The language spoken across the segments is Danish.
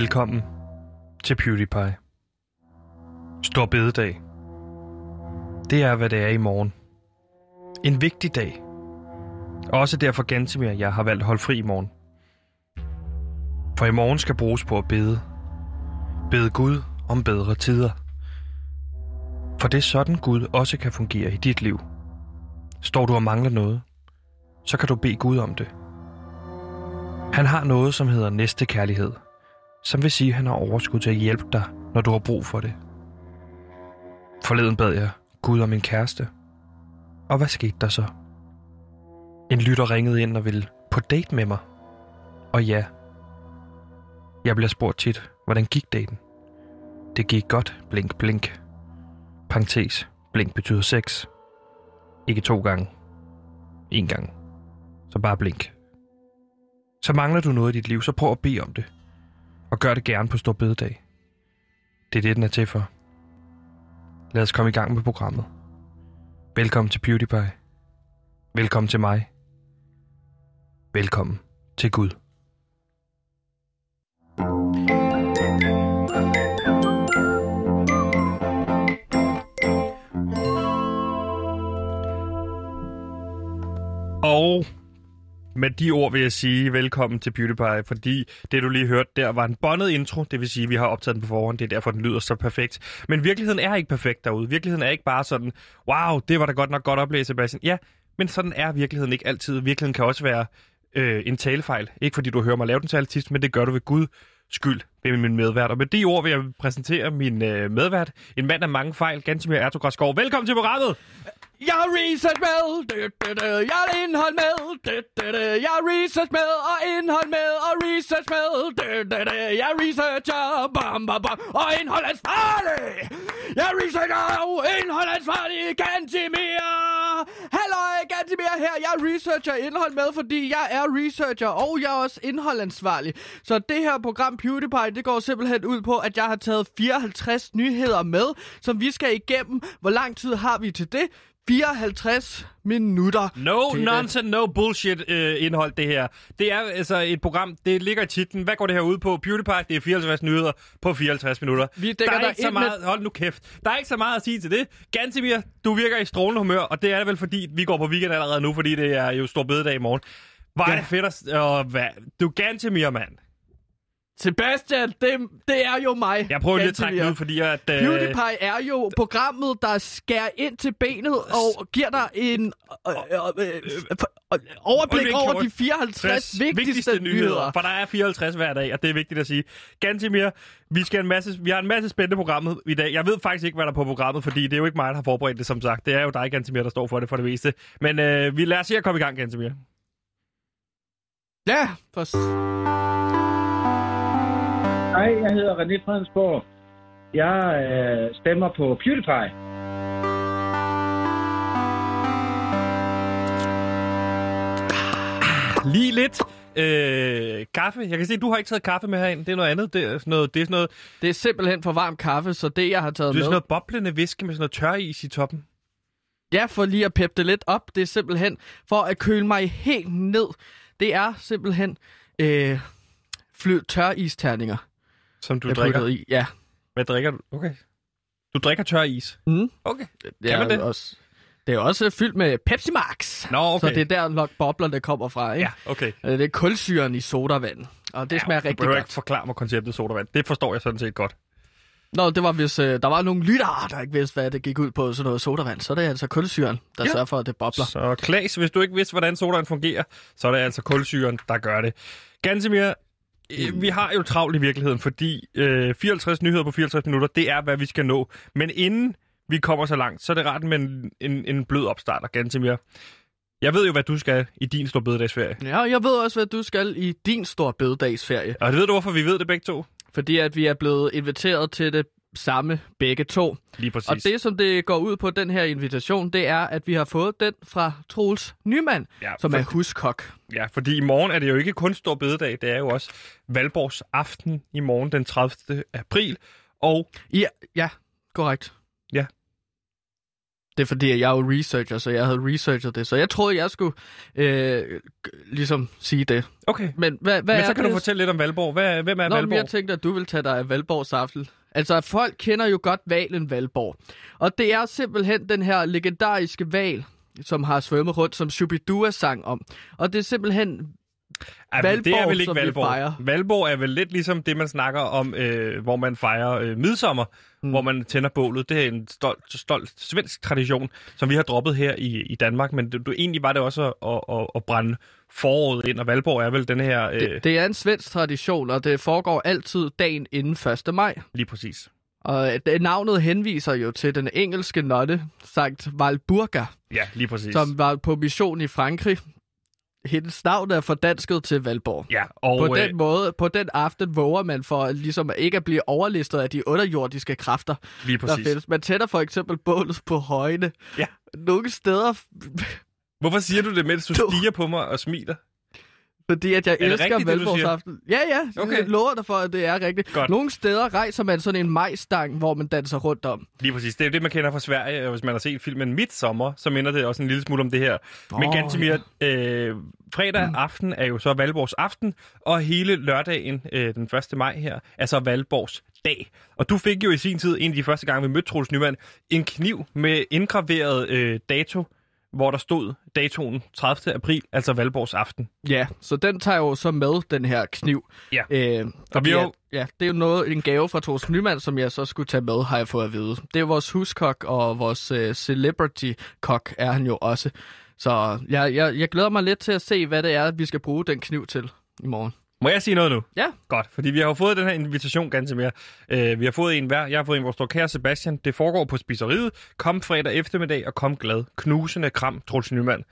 Velkommen til PewDiePie. Stor bededag. Det er, hvad det er i morgen. En vigtig dag. Også derfor Gantemir, jeg har valgt at holde fri i morgen. For i morgen skal bruges på at bede. Bede Gud om bedre tider. For det er sådan Gud også kan fungere i dit liv. Står du og mangler noget, så kan du bede Gud om det. Han har noget, som hedder næstekærlighed, som vil sige, at han har overskud til at hjælpe dig, når du har brug for det. Forleden bad jeg Gud om min kæreste. Og hvad skete der så? En lytter ringede ind og ville på date med mig. Og ja, jeg bliver spurgt tit, hvordan gik daten? Det gik godt, blink, blink. Parentes, blink betyder sex. Ikke to gange. En gang. Så bare blink. Så mangler du noget i dit liv, så prøv at bede om det. Og gør det gerne på stor bededag. Det er det, den er til for. Lad os komme i gang med programmet. Velkommen til PewDiePie. Velkommen til mig. Velkommen til Gud. Og med de ord vil jeg sige velkommen til Beauty Pie, fordi det du lige hørte der var en bondet intro, det vil sige, at vi har optaget den på forhånd, det er derfor, den lyder så perfekt. Men virkeligheden er ikke perfekt derude. Virkeligheden er ikke bare sådan, wow, det var da godt nok godt oplæst, Sebastian. Ja, men sådan er virkeligheden ikke altid. Virkeligheden kan også være øh, en talefejl. Ikke fordi du hører mig lave den til altid, men det gør du ved Gud skyld ved min medvært. Og med de ord vil jeg præsentere min øh, medvært, en mand af mange fejl, Gansimir Ertugras Velkommen til programmet! Jeg har research med, det, det, det. jeg har indhold med, det, det, det. jeg har research med, og indhold med, og research med, det, det, det. jeg researcher, bam, bam, bam, og indhold ansvarlig. Jeg researcher, og indhold ansvarlig, Halløj. Hallo, mere her, jeg researcher indhold med, fordi jeg er researcher, og jeg er også indholdansvarlig. Så det her program PewDiePie, det går simpelthen ud på, at jeg har taget 54 nyheder med, som vi skal igennem. Hvor lang tid har vi til det? 54 minutter. No nonsense, no bullshit uh, indhold det her. Det er altså et program, det ligger i titlen. Hvad går det her ud på? PewDiePie, det er 54 nyheder på 54 minutter. Vi der er ikke så meget, med... hold nu kæft. Der er ikke så meget at sige til det. Gantemir, du virker i strålende humør, og det er vel fordi, vi går på weekend allerede nu, fordi det er jo stor bededag i morgen. Er ja. det fedt at... Uh, hvad? Du er Gantemir, mand. Sebastian, det, det er jo mig. Jeg prøver lige at trække ud, fordi at... Uh... PewDiePie er jo programmet, der skærer ind til benet og giver dig en øh, øh, øh, overblik over de 54 vigtigste, vigtigste nyheder. nyheder. For der er 54 hver dag, og det er vigtigt at sige. Gantimir, vi, skal en masse, vi har en masse spændende programmet i dag. Jeg ved faktisk ikke, hvad der er på programmet, fordi det er jo ikke mig, der har forberedt det, som sagt. Det er jo dig, Gantimir, der står for det for det meste. Men øh, vi lader os se at komme i gang, Gantimir. Ja, for... Hej, jeg hedder René Fredensborg. Jeg øh, stemmer på PewDiePie. Lige lidt øh, kaffe. Jeg kan se, at du har ikke taget kaffe med herind. Det er noget andet. Det er, sådan noget, det er, sådan noget... Det er simpelthen for varm kaffe, så det, jeg har taget med... Det er sådan noget boblende væske med sådan noget tør is i toppen. Ja, for lige at peppe det lidt op. Det er simpelthen for at køle mig helt ned. Det er simpelthen øh, fly, tør isterninger. Som du drikker? I. Ja. Hvad drikker du? Okay. Du drikker tør is? Mm. Okay. Kan ja, man det? Også, det er også fyldt med Pepsi Max. Nå, okay. Så det er der nok boblerne kommer fra, ikke? Ja, okay. Det er kulsyren i sodavand. Og det ja, smager rigtig godt. Du ikke forklare mig konceptet sodavand. Det forstår jeg sådan set godt. Nå, det var hvis øh, der var nogle lyttere, der ikke vidste, hvad det gik ud på, sådan noget sodavand. Så er det altså kulsyren, der ja. sørger for, at det bobler. Så Klaas, hvis du ikke vidste, hvordan sodavand fungerer, så er det altså kulsyren, der gør det. Gansimir, vi har jo travlt i virkeligheden, fordi øh, 54 nyheder på 54 minutter, det er, hvad vi skal nå. Men inden vi kommer så langt, så er det ret med en, en, en blød opstart, ganske mere. Jeg ved jo, hvad du skal i din store bededagsferie. Ja, jeg ved også, hvad du skal i din store bededagsferie. Og det ved du, hvorfor vi ved det begge to? Fordi at vi er blevet inviteret til det samme begge to. Lige præcis. Og det, som det går ud på den her invitation, det er, at vi har fået den fra Troels Nyman, ja, som for... er huskok. Ja, fordi i morgen er det jo ikke kun stor bededag, det er jo også Valborgs aften i morgen den 30. april. Og... Ja, ja korrekt. Ja. Det er fordi, at jeg er jo researcher, så jeg havde researchet det. Så jeg troede, jeg skulle øh, ligesom sige det. Okay. Men hvad, hvad Men så kan det? du fortælle lidt om Valborg. Hvad, hvem er Nå, Valborg? jeg tænkte, at du vil tage dig af Valborgs aften. Altså, folk kender jo godt valen Valborg. Og det er simpelthen den her legendariske val, som har svømmet rundt, som Shubidua sang om. Og det er simpelthen Ej, men det er Valborg, vel ikke Valborg. fejrer. Valborg er vel lidt ligesom det, man snakker om, øh, hvor man fejrer øh, midsommer, mm. hvor man tænder bålet. Det er en stolt, stolt svensk tradition, som vi har droppet her i, i Danmark. Men det, du, egentlig var det også at, at, at brænde foråret ind, og Valborg er vel den her... Øh, det, det er en svensk tradition, og det foregår altid dagen inden 1. maj. Lige præcis. Og det, navnet henviser jo til den engelske notte, Sankt Valburga, Ja, lige præcis. som var på mission i Frankrig. Hendes navn er fordansket til Valborg. Ja, og På øh, den måde, på den aften våger man for ligesom ikke at blive overlistet af de underjordiske kræfter, lige der præcis. findes. Man tænder for eksempel bålet på højene. Ja. Nogle steder, Hvorfor siger du det, mens du Du- stiger på mig og smiler? fordi at jeg det elsker rigtigt? Valborgsaften. Ja, ja, Okay. jeg lover dig for, at det er rigtigt. Godt. Nogle steder rejser man sådan en majstang, hvor man danser rundt om. Lige præcis. Det er jo det, man kender fra Sverige, hvis man har set filmen Midsommer, så minder det også en lille smule om det her. Men Åh, Gantemir, øh, fredag mm. aften er jo så Valborgs aften, og hele lørdagen, øh, den 1. maj her, er så Valborgs dag. Og du fik jo i sin tid, en af de første gange, vi mødte Troels Nyman, en kniv med indgraveret øh, dato, hvor der stod datoen 30. april, altså Valborgs aften. Ja, så den tager jo så med, den her kniv. Ja. Øh, Og vi har jo- ja, det er jo noget, en gave fra Thors Nyman, som jeg så skulle tage med, har jeg fået at vide. Det er vores huskok, og vores øh, celebrity-kok er han jo også. Så jeg, jeg, jeg glæder mig lidt til at se, hvad det er, vi skal bruge den kniv til i morgen. Må jeg sige noget nu? Ja. Godt, fordi vi har jo fået den her invitation ganske mere. Uh, vi har fået en hver. Jeg har fået en, hvor står kære Sebastian. Det foregår på spiseriet. Kom fredag eftermiddag og kom glad. Knusende kram, Troels Nyman.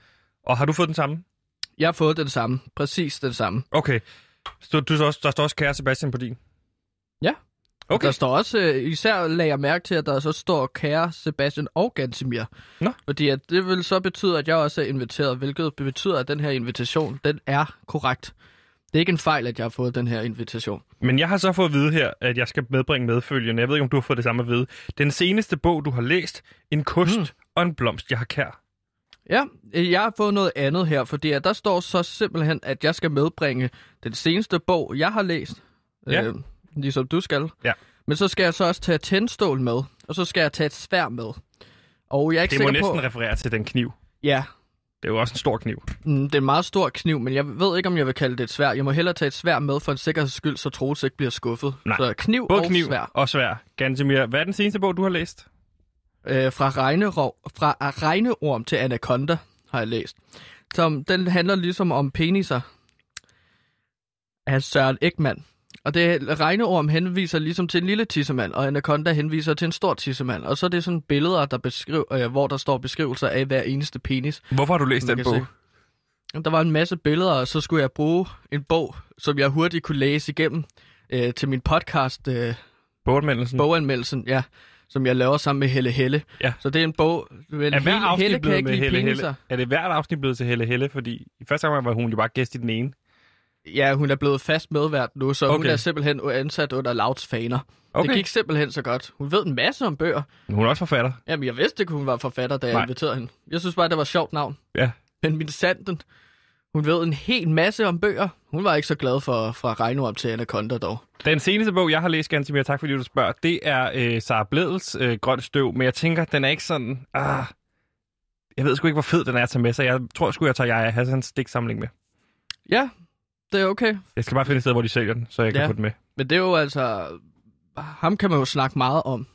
Og har du fået den samme? Jeg har fået den samme. Præcis den samme. Okay. Så du, så også, der står også kære Sebastian på din? Ja. Okay. Der står også, øh, især lagde jeg mærke til, at der så står kære Sebastian og Gansimir. Nå. Fordi at det vil så betyde, at jeg også er inviteret, hvilket betyder, at den her invitation, den er korrekt. Det er ikke en fejl, at jeg har fået den her invitation. Men jeg har så fået at vide her, at jeg skal medbringe medfølgende. Jeg ved ikke, om du har fået det samme at vide. Den seneste bog, du har læst, En kost Mm. og en blomst, jeg har kær. Ja, jeg har fået noget andet her, fordi der står så simpelthen, at jeg skal medbringe den seneste bog, jeg har læst. Ja. Øh, ligesom du skal. Ja. Men så skal jeg så også tage tændstål med, og så skal jeg tage et svær med. Og jeg er ikke Det må sikker næsten på... referere til den kniv. Ja, Det er jo også en stor kniv. Mm, det er en meget stor kniv, men jeg ved ikke, om jeg vil kalde det et svær. Jeg må hellere tage et svær med for en sikkerheds skyld, så Troels ikke bliver skuffet. Nej. Så kniv Både og kniv svær. og svær. Gantemir, hvad er den seneste bog, du har læst? Øh, fra, regnerov, fra regneorm til anaconda har jeg læst. Som, den handler ligesom om peniser af Søren Ekman. Og det regneorm henviser ligesom til en lille tissemand, og anaconda henviser til en stor tissemand. Og så er det sådan billeder, der beskriver, øh, hvor der står beskrivelser af hver eneste penis. Hvorfor har du læst den bog? se. Der var en masse billeder, og så skulle jeg bruge en bog, som jeg hurtigt kunne læse igennem øh, til min podcast, øh, Boganmeldelsen? boganmeldelsen, ja, som jeg laver sammen med Helle Helle. Ja. Så det er en bog, men Er hver Helle, afsnit Helle kan blevet ikke med Helle. Helle? Er det hvert afsnit blevet til Helle Helle? Fordi i første gang var hun jo bare gæst i den ene. Ja, hun er blevet fast medvært nu, så okay. hun er simpelthen ansat under Louds faner. Okay. Det gik simpelthen så godt. Hun ved en masse om bøger. Hun er også forfatter. Jamen, jeg vidste ikke, hun var forfatter, da jeg Nej. inviterede hende. Jeg synes bare, det var et sjovt navn. Ja. Men min sanden, hun ved en hel masse om bøger. Hun var ikke så glad for fra Regnorm til Anaconda dog. Den seneste bog, jeg har læst, Gansimir, tak fordi du spørger, det er øh, Sara Bledels øh, Grønt Støv. Men jeg tænker, den er ikke sådan... Ah, jeg ved sgu ikke, hvor fed den er at tage med sig. Jeg tror sgu, jeg tager jeg Hassans digtsamling med. Ja, det er okay. Jeg skal bare finde et sted, hvor de sælger den, så jeg kan Ja. få den med. Men det er jo altså... Ham kan man jo snakke meget om,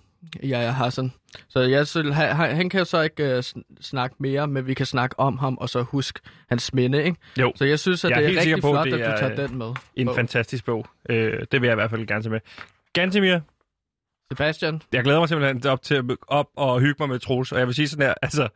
Jaja Hassan. Så jeg, så, han, han kan jo så ikke uh, snakke mere, men vi kan snakke om ham, og så huske hans minde, ikke? Jo. Så jeg synes, at Jeg er det er helt rigtig på, flot, det at du er, tager den med. En Bog. fantastisk bog. Øh, det vil jeg i hvert fald gerne tage med. Gantemir, Sebastian, jeg glæder mig simpelthen op til at op og hygge mig med Troels. Og jeg vil sige sådan her, altså,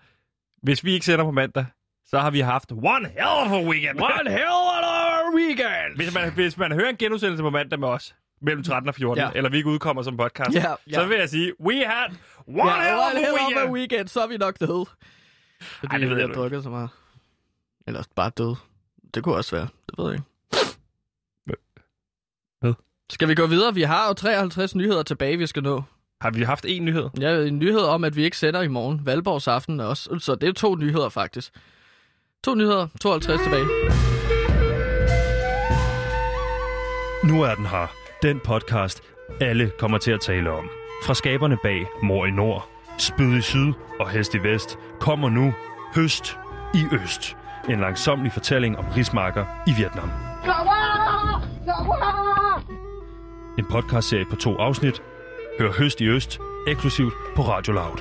hvis vi ikke sender på mandag, så har vi haft one hell of a weekend. One hell of a weekend! Hvis man, hvis man hører en genudsendelse på mandag med os, mellem 13 og 14, Ja. eller vi ikke udkommer som podcast, Ja, ja. så vil jeg sige, we had one Ja, hell of a hell of weekend. a weekend, så er vi nok døde. Fordi Ej, det ved vi jeg har drukket så meget. Eller bare døde. Det kunne også være. Det ved jeg ikke. Hvad? Skal vi gå videre? Vi har jo 53 nyheder tilbage, vi skal nå. Har vi haft en nyhed? Ja, en nyhed om, at vi ikke sender i morgen. Valborgs aften også. Så det er to nyheder, faktisk. To nyheder, 52 tilbage. Nu er den her. Den podcast, alle kommer til at tale om. Fra skaberne bag Mor i Nord, Spyd i Syd og Hest i Vest, kommer nu Høst i Øst. En langsomlig fortælling om rismarker i Vietnam. En podcastserie på to afsnit. Hør Høst i Øst, eksklusivt på Radio Loud.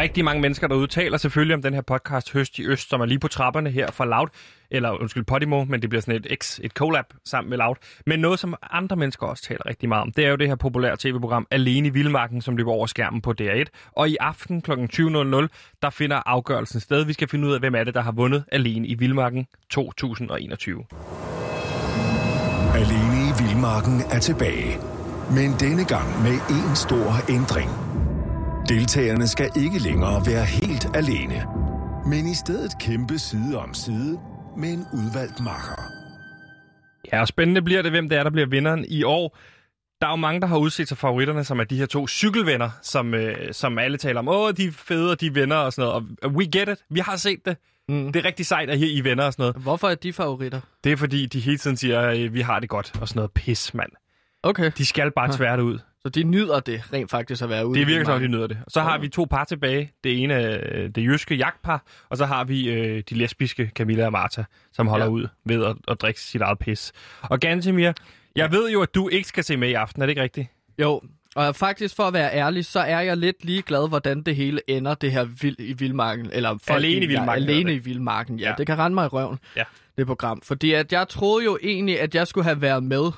Rigtig mange mennesker, der udtaler selvfølgelig om den her podcast Høst i Øst, som er lige på trapperne her fra Loud, eller undskyld, Podimo, men det bliver sådan et, X, et collab sammen med Loud. Men noget, som andre mennesker også taler rigtig meget om, det er jo det her populære tv-program Alene i Vildmarken, som løber over skærmen på DR1. Og i aften kl. 20.00, der finder afgørelsen sted. Vi skal finde ud af, hvem er det, der har vundet Alene i Vildmarken 2021. Alene i Vildmarken er tilbage. Men denne gang med en stor ændring. Deltagerne skal ikke længere være helt alene, men i stedet kæmpe side om side med en udvalgt makker. Ja, og spændende bliver det, hvem det er, der bliver vinderen i år. Der er jo mange, der har udset sig favoritterne, som er de her to cykelvenner, som, øh, som alle taler om. Åh, de er fede, og de er venner og sådan noget. Og we get it. Vi har set det. Mm. Det er rigtig sejt, at I er venner og sådan noget. Hvorfor er de favoritter? Det er fordi, de hele tiden siger, at vi har det godt og sådan noget pis, mand. Okay. De skal bare tvært ud. Så de nyder det rent faktisk at være ude Det virker som, de nyder det. Så har vi to par tilbage. Det ene er det jyske jagtpar, og så har vi øh, de lesbiske Camilla og Martha, som holder Ja. ud ved at, at drikke sit eget pis. Og Gantemir, jeg ved jo, at du ikke skal se med i aften, er det ikke rigtigt? Jo, og faktisk for at være ærlig, så er jeg lidt ligeglad, hvordan det hele ender, det her vild i vildmarken. Eller folk Alene i vildmarken, Ja, alene i vildmarken, ja. Ja. ja. Det kan rende mig i røven, Ja. det program. Fordi at jeg troede jo egentlig, at jeg skulle have været med,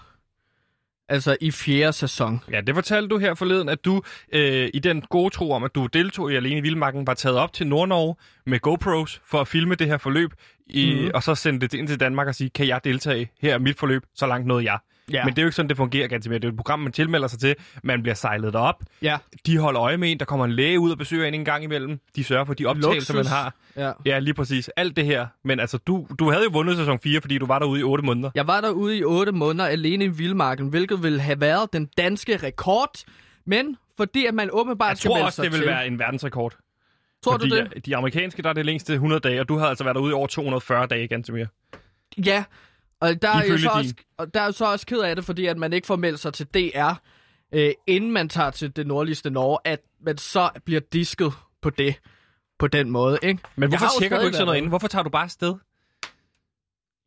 altså i fjerde sæson. Ja, det fortalte du her forleden, at du øh, i den gode tro om, at du deltog i Alene i Vildmarken, var taget op til Nordnorge med GoPros for at filme det her forløb, i, Mhm. og så sendte det ind til Danmark og sige, kan jeg deltage? Her er mit forløb, så langt nåede jeg. Ja. Men det er jo ikke sådan, det fungerer, Gantemir. Det er jo et program, man tilmelder sig til. Man bliver sejlet derop. Ja, De holder øje med en. Der kommer en læge ud og besøger en en gang imellem. De sørger for de optagelser, man Luksus. har. ja. Ja, lige præcis. Alt det her. Men altså, du, du havde jo vundet sæson 4, fordi du var derude i 8 måneder. Jeg var derude i 8 måneder alene i vildmarken, hvilket ville have været den danske rekord. Men fordi at man åbenbart Jeg skal tror også, det vil til. være en verdensrekord. Tror fordi du det? de amerikanske, der er det længste 100 dage, og du havde altså været derude i over 240 dage, Gantemir. Ja, og der er, Ifølge så din. også, og der er jeg så også ked af det, fordi at man ikke får meldt sig til DR, øh, inden man tager til det nordligste Norge, at man så bliver disket på det, på den måde, ikke? Men hvorfor jo tjekker du ikke sådan noget derude. ind? Hvorfor tager du bare afsted?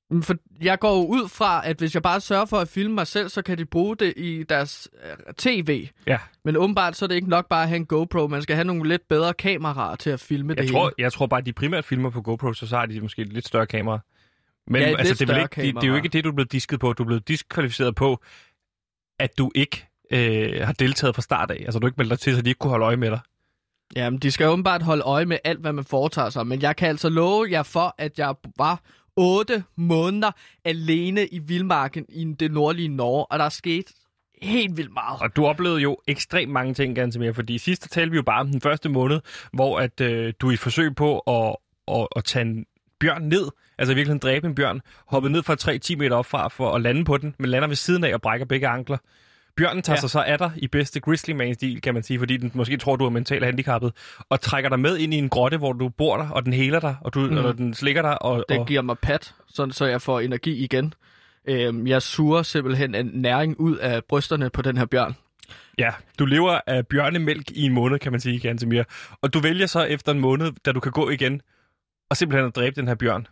Men For jeg går jo ud fra, at hvis jeg bare sørger for at filme mig selv, så kan de bruge det i deres øh, tv. Ja, Men åbenbart så er det ikke nok bare at have en GoPro, man skal have nogle lidt bedre kameraer til at filme jeg det tror, hele. jeg tror bare, at de primært filmer på GoPro, så, så har de måske et lidt større kamera. Men Ja, altså, det, er ikke, det, det er jo ikke det, du er blevet disket på. Du er blevet diskvalificeret på, at du ikke øh, har deltaget fra start af. Altså, du ikke meldt dig til, så de ikke kunne holde øje med dig. Jamen, de skal åbenbart holde øje med alt, hvad man foretager sig. Men jeg kan altså love jer for, at jeg var otte måneder alene i vildmarken i det nordlige Norge, og der er sket helt vildt meget. Og du oplevede jo ekstremt mange ting, ganske mere, fordi sidst talte vi jo bare om den første måned, hvor at øh, du i et forsøg på at, at, at tage en bjørn ned, altså i virkeligheden dræbe en bjørn, hoppede ned fra 3-10 meter op fra for at lande på den, men lander ved siden af og brækker begge ankler. Bjørnen tager ja. Sig så af dig i bedste Grizzly-man-stil, kan man sige, fordi den måske tror, du er mentalt handicappet, og trækker dig med ind i en grotte, hvor du bor der, og den heler dig, og, du, mm. og den slikker dig. Og, Den og, giver mig pat, sådan så jeg får energi igen. Øhm, jeg suger simpelthen en næring ud af brysterne på den her bjørn. Ja, du lever af bjørnemælk i en måned, kan man sige, Gantemir. Og du vælger så efter en måned, da du kan gå igen, og simpelthen at dræbe den her bjørn.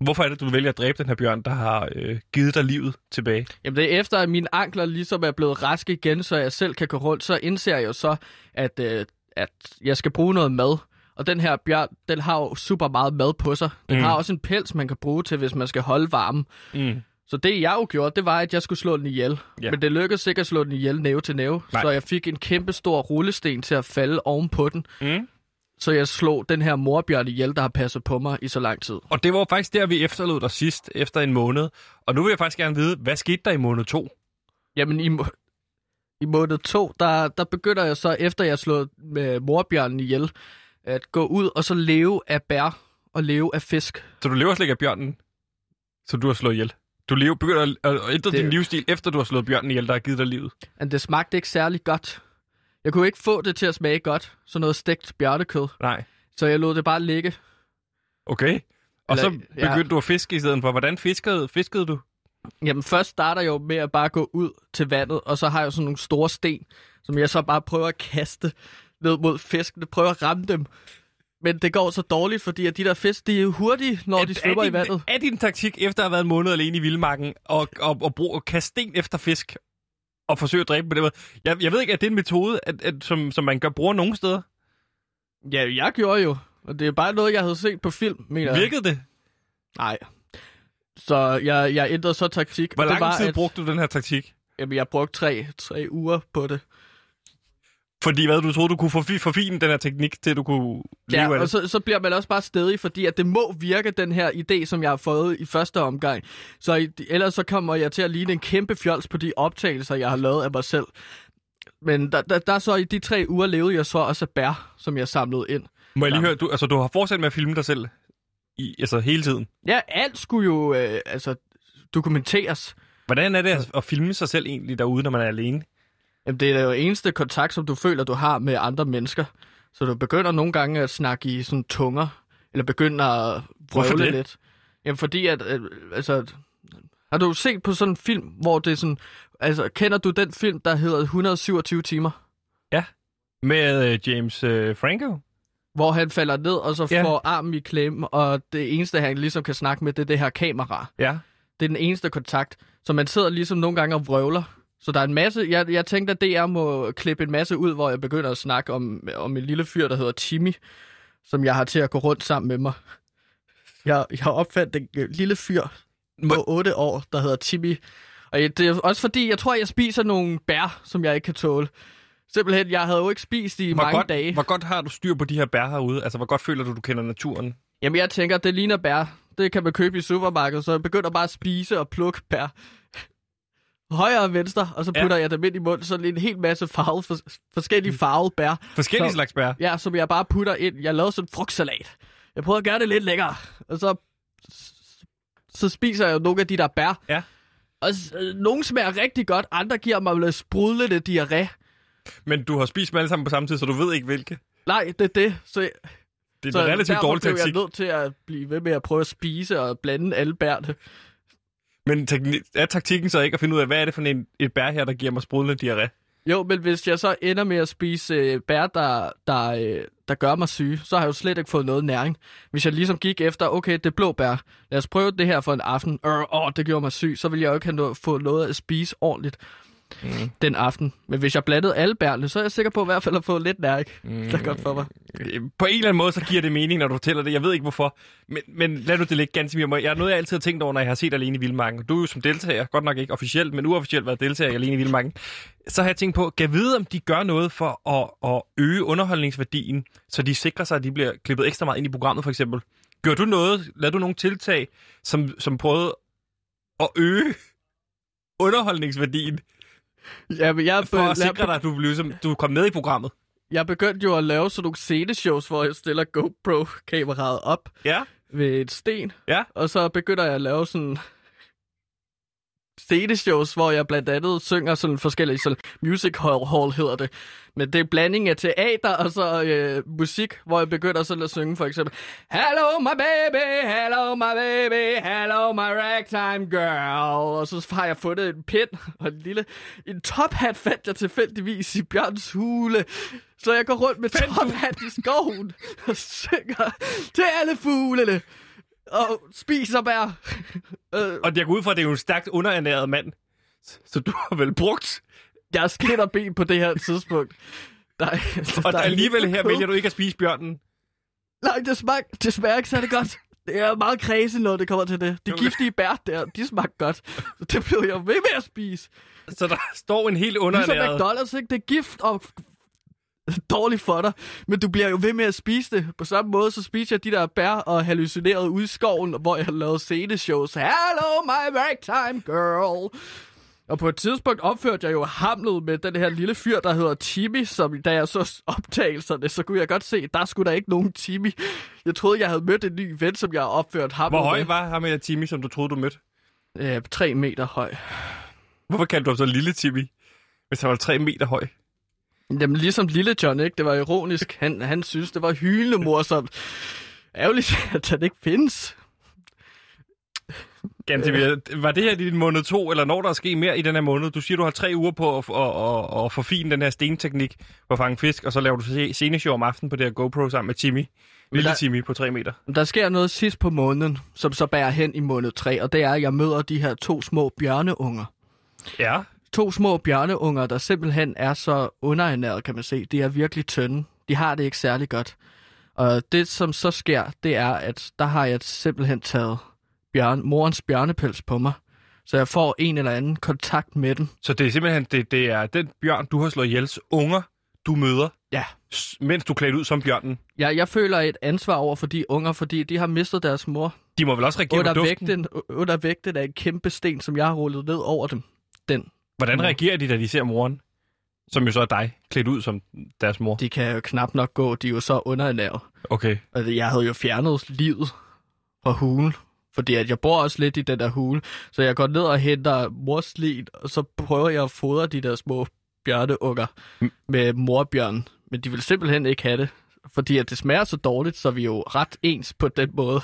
Hvorfor er det, du vælger at dræbe den her bjørn, der har øh, givet dig livet tilbage? Jamen det er efter, at mine ankler ligesom er blevet raske igen, så jeg selv kan gå rundt, så indser jeg jo så, at, øh, at jeg skal bruge noget mad. Og den her bjørn, den har jo super meget mad på sig. Den Mm. har også en pels, man kan bruge til, hvis man skal holde varme. Mm. Så det jeg jo gjorde, det var, at jeg skulle slå den ihjel. Ja. Men det lykkedes ikke at slå den ihjel næve til næve. Nej. Så jeg fik en kæmpe stor rullesten til at falde oven på den. Mm. Så jeg slog den her morbjørn ihjel, der har passet på mig i så lang tid. Og det var faktisk der, vi efterlod dig sidst, efter en måned. Og nu vil jeg faktisk gerne vide, hvad skete der i måned to? Jamen i, må- i måned to, der, der begynder jeg så, efter jeg slået med morbjørnen ihjel, at gå ud og så leve af bær og leve af fisk. Så du lever slet ikke af bjørnen, som du har slået ihjel? Du lever, begynder at, at ændre Det- din livsstil, efter du har slået bjørnen ihjel, der har givet dig livet. Men det smagte ikke særlig godt. Jeg kunne ikke få det til at smage godt. Sådan noget stegt bjørnekød. Nej. Så jeg lod det bare ligge. Okay. Og Eller- så ja. begyndte du at fiske i stedet for. Hvordan fiskede, fiskede du? Jamen først starter jeg jo med at bare gå ud til vandet, og så har jeg sådan nogle store sten, som jeg så bare prøver at kaste ned mod fiskene, prøver at ramme dem. Men det går så dårligt, fordi at de der fisk, de er hurtige, når de svømmer er i vandet. Er din taktik, efter at have været en måned alene i vildmarken, og, og, og, bruge, og kaste sten efter fisk, og forsøge at dræbe på den måde? Jeg, jeg ved ikke, at det er en metode, at, at, som, som man gør bruger nogle steder. Ja, jeg gjorde jo. Og det er bare noget, jeg havde set på film, mener jeg. Virkede det? Nej. Så jeg, jeg ændrede så taktik. Hvor og det lang var, tid at, brugte du den her taktik? Jamen, jeg brugte tre, tre uger på det. Fordi hvad, du troede, du kunne forfi- forfine den her teknik, til du kunne leve Ja, af og det? så, så bliver man også bare stedig, fordi at det må virke, den her idé, som jeg har fået i første omgang. Så i, ellers så kommer jeg til at ligne en kæmpe fjols på de optagelser, jeg har lavet af mig selv. Men der, der, der så i de tre uger levede jeg så også af bær, som jeg samlede ind. Må jeg lige høre, du, altså, du har fortsat med at filme dig selv i, altså, hele tiden. Ja, alt skulle jo øh, altså, dokumenteres. Hvordan er det at, at filme sig selv egentlig derude, når man er alene? Jamen, det er jo eneste kontakt, som du føler, du har med andre mennesker. Så du begynder nogle gange at snakke i sådan tunger, eller begynder at vrøvle lidt. Jamen, fordi at, øh, altså, har du set på sådan en film, hvor det er sådan, altså, kender du den film, der hedder 127 timer? Med øh, James øh, Franco? Hvor han falder ned, og så Ja. får armen i klemme, og det eneste, han ligesom kan snakke med, det er det her kamera. Ja. Det er den eneste kontakt. Så man sidder ligesom nogle gange og vrøvler. Så der er en masse... Jeg, jeg tænkte, at DR må klippe en masse ud, hvor jeg begynder at snakke om, om en lille fyr, der hedder Timmy, som jeg har til at gå rundt sammen med mig. Jeg, jeg har opfandt en øh, lille fyr på 8 år, der hedder Timmy. Og det er også fordi, jeg tror, jeg spiser nogle bær, som jeg ikke kan tåle. Simpelthen, jeg havde jo ikke spist i Hvor mange godt, dage. hvor godt har du styr på de her bær herude? Altså, hvor godt føler du, du kender naturen? Jamen, jeg tænker, det ligner bær. Det kan man købe i supermarkedet, så jeg begynder bare at spise og plukke bær. Højre og venstre, og så putter ja. jeg dem ind i munden, så en hel masse farve, for, forskellige farvede bær. Forskellige Så- slags bær. Ja, som jeg bare putter ind. Jeg lavede sådan en frugtsalat. Jeg prøver at gøre det lidt lækkere. Og så, så spiser jeg nogle af de der bær. Ja. Og øh, nogle smager rigtig godt, andre giver mig lidt sprudlende diarré. Men du har spist dem alle sammen på samme tid, så du ved ikke hvilke. Nej, det er det. Så, Det er så en relativt dårlig taktik. jeg nødt til at blive ved med at prøve at spise og blande alle bærne. Men er taktikken så ikke at finde ud af, hvad er det for en, et bær her, der giver mig sprudlende diarré? Jo, men hvis jeg så ender med at spise øh, bær, der, der, øh, der gør mig syg, så har jeg jo slet ikke fået noget næring. Hvis jeg ligesom gik efter, okay, det er blå bær, lad os prøve det her for en aften, øh, åh, det gjorde mig syg, så vil jeg jo ikke have noget, få noget at spise ordentligt mm. den aften. Men hvis jeg blandede alle bærne, så er jeg sikker på i hvert fald at få lidt næring. Mm. Det er godt for mig. Øh, På en eller anden måde, så giver det mening, når du fortæller det. Jeg ved ikke hvorfor. Men, men lad du det ligge ganske mere. Jeg er noget, jeg altid har tænkt over, når jeg har set Alene i Vildmarken. Du er jo som deltager, godt nok ikke officielt, men uofficielt været deltager i Alene i Vildmarken. Så har jeg tænkt på, kan jeg vide, om de gør noget for at, at øge underholdningsværdien, så de sikrer sig, at de bliver klippet ekstra meget ind i programmet, for eksempel. Gør du noget, lad du nogle tiltag, som, som prøvede at øge underholdningsværdien, Ja, men jeg, for at sikre dig, at du, ligesom, du kom med i programmet? jeg begyndte jo at lave sådan nogle sceneshows, hvor jeg stiller GoPro-kameraet op Ja? ved et sten. Ja? Og så begynder jeg at lave sådan sceneshows, hvor jeg blandt andet synger sådan forskellige, sådan music hall, hall hedder det. Men det er blanding af teater og så øh, musik, hvor jeg begynder sådan at synge for eksempel Hello my baby, hello my baby, hello my ragtime girl. Og så har jeg fundet en pind og en lille en tophat fandt jeg tilfældigvis i Bjørns hule. Så jeg går rundt med tophat i skoven og synger til alle fuglene og spiser bær. øh, Og jeg går ud fra, at det er jo en stærkt underernæret mand. Så du har vel brugt... jeg er skidt og ben på det her tidspunkt. Der, er- Og der er alligevel her vælger du ikke at spise bjørnen. Nej, det smager, det smager ikke særlig godt. Det er meget kredse, når det kommer til det. De giftige bær der, de smager godt. Så det blev jeg ved med at spise. Så der står en helt Ligesom underernæret... McDonald's, ikke? Det er gift og dårligt for dig. Men du bliver jo ved med at spise det. På samme måde, så spiser jeg de der bær og hallucinerede ude i skoven, hvor jeg har lavet sceneshows. Hello, my ragtime girl. Og på et tidspunkt opførte jeg jo Hamlet med den her lille fyr, der hedder Timmy, som da jeg så optagelserne, så kunne jeg godt se, der skulle der ikke nogen Timmy. Jeg troede, jeg havde mødt en ny ven, som jeg har opført Hamlet Hvor høj med. var ham med Timmy, som du troede, du mødte? Øh, tre meter høj. Hvorfor kaldte du ham så lille Timmy? Hvis han var tre meter høj. Jamen, ligesom lille John, ikke? Det var ironisk. Han, han synes, det var hylende morsomt. Ærgerligt, at han ikke findes. Gantemir, var det her din måned to, eller når der er sket mere i den her måned? Du siger, du har tre uger på at, at, at, at forfine den her stenteknik på at fange fisk, og så laver du sceneshow om aftenen på det her GoPro sammen med Timmy. Lille der- Timmy på tre meter. Der sker noget sidst på måneden, som så bærer hen i måned 3, og det er, at jeg møder de her to små bjørneunger. Ja. To små bjørneunger, der simpelthen er så underernæret, kan man se. De er virkelig tynde. De har det ikke særlig godt. Og det, som så sker, det er, at der har jeg simpelthen taget bjørn, morens bjørnepels på mig. Så jeg får en eller anden kontakt med den. Så det er simpelthen det, det er den bjørn, du har slået ihjels unger, du møder, Ja. mens du klædt ud som bjørnen. Jeg, jeg føler et ansvar over for de unger, fordi de har mistet deres mor De må vel også reagere på under duften. vægten, under vægten af en kæmpe sten, som jeg har rullet ned over dem. Den. Hvordan reagerer de, da de ser moren? Som jo så er dig, klædt ud som deres mor. De kan jo knap nok gå, de er jo så underernæret. Okay. Altså, jeg havde jo fjernet livet fra hulen, fordi at jeg bor også lidt i den der hule, så jeg går ned og henter mors lin, og så prøver jeg at fodre de der små bjørneunger Mm. med morbjørnen. Men de vil simpelthen ikke have det, fordi at det smager så dårligt, så vi er jo ret ens på den måde.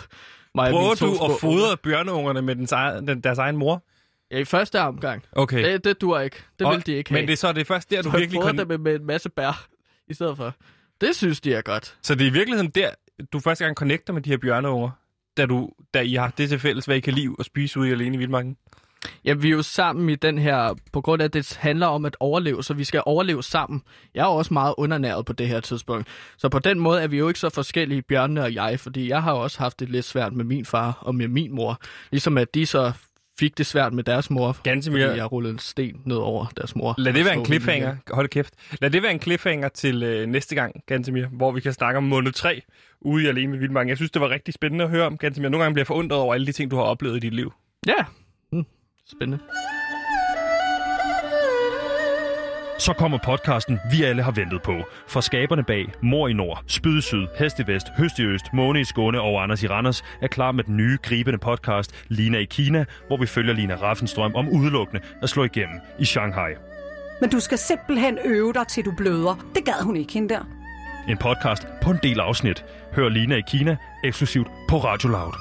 Mig og Prøver du at fodre bjørneungerne med den, den, deres egen mor? Ja, i første omgang. Okay. Det, det dur ikke. Det Og- vil de ikke have. Men det er så det er først der, du så virkelig kan... dem med en masse bær i stedet for. Det synes de er godt. Så det er i virkeligheden der, du første gang connecter med de her bjørneunger, da, du, da I har det til fælles, hvad I kan lide at spise ude i alene i vildmarken. Ja, vi er jo sammen i den her, på grund af, at det handler om at overleve, så vi skal overleve sammen. Jeg er også meget undernæret på det her tidspunkt. Så på den måde er vi jo ikke så forskellige, Bjørne og jeg, fordi jeg har også haft det lidt svært med min far og med min mor. Ligesom at de så fik det svært med deres mor, Gantemir. fordi jeg rullede en sten ned over deres mor. Lad det være en cliffhanger. Hold kæft. Lad det være en cliffhanger til øh, næste gang, Gantemir, hvor vi kan snakke om måned 3 ude i alene med vildmarken. Jeg synes, det var rigtig spændende at høre om, Gantemir. Nogle gange bliver jeg forundret over alle de ting, du har oplevet i dit liv. Ja, hmm. spændende. Så kommer podcasten, vi alle har ventet på. Fra skaberne bag Mor i Nord, Spyd i Syd, Hest i Vest, Høst i Øst, Måne i Skåne og Anders i Randers er klar med den nye, gribende podcast Lina i Kina, hvor vi følger Lina Raffenstrøm om udelukkende at slå igennem i Shanghai. Men du skal simpelthen øve dig, til du bløder. Det gad hun ikke, hende der. En podcast på en del afsnit. Hør Lina i Kina eksklusivt på Radio Loud.